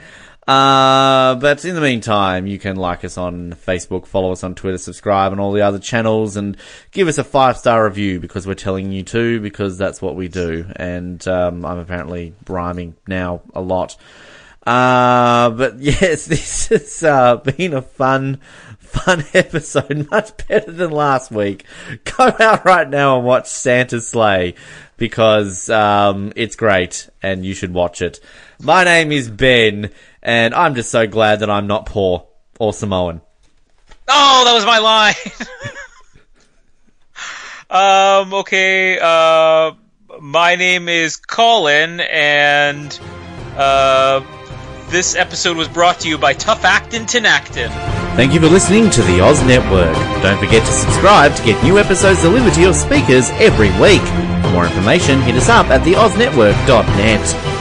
Uh, but in the meantime, you can like us on Facebook, follow us on Twitter, subscribe on all the other channels, and give us a five star review because we're telling you to, because that's what we do. And um, I'm apparently rhyming now a lot. Uh, but yes, this has uh, been a fun, fun episode, much better than last week. Go out right now and watch Santa's Slay because um, it's great and you should watch it. My name is Ben, and I'm just so glad that I'm not poor or Samoan. Oh, that was my line. um, okay, uh, my name is Colin, and uh, this episode was brought to you by Tough Actin' Tinactin. Thank you for listening to the Oz Network. Don't forget to subscribe to get new episodes delivered to your speakers every week. For more information, hit us up at theoznetwork.net.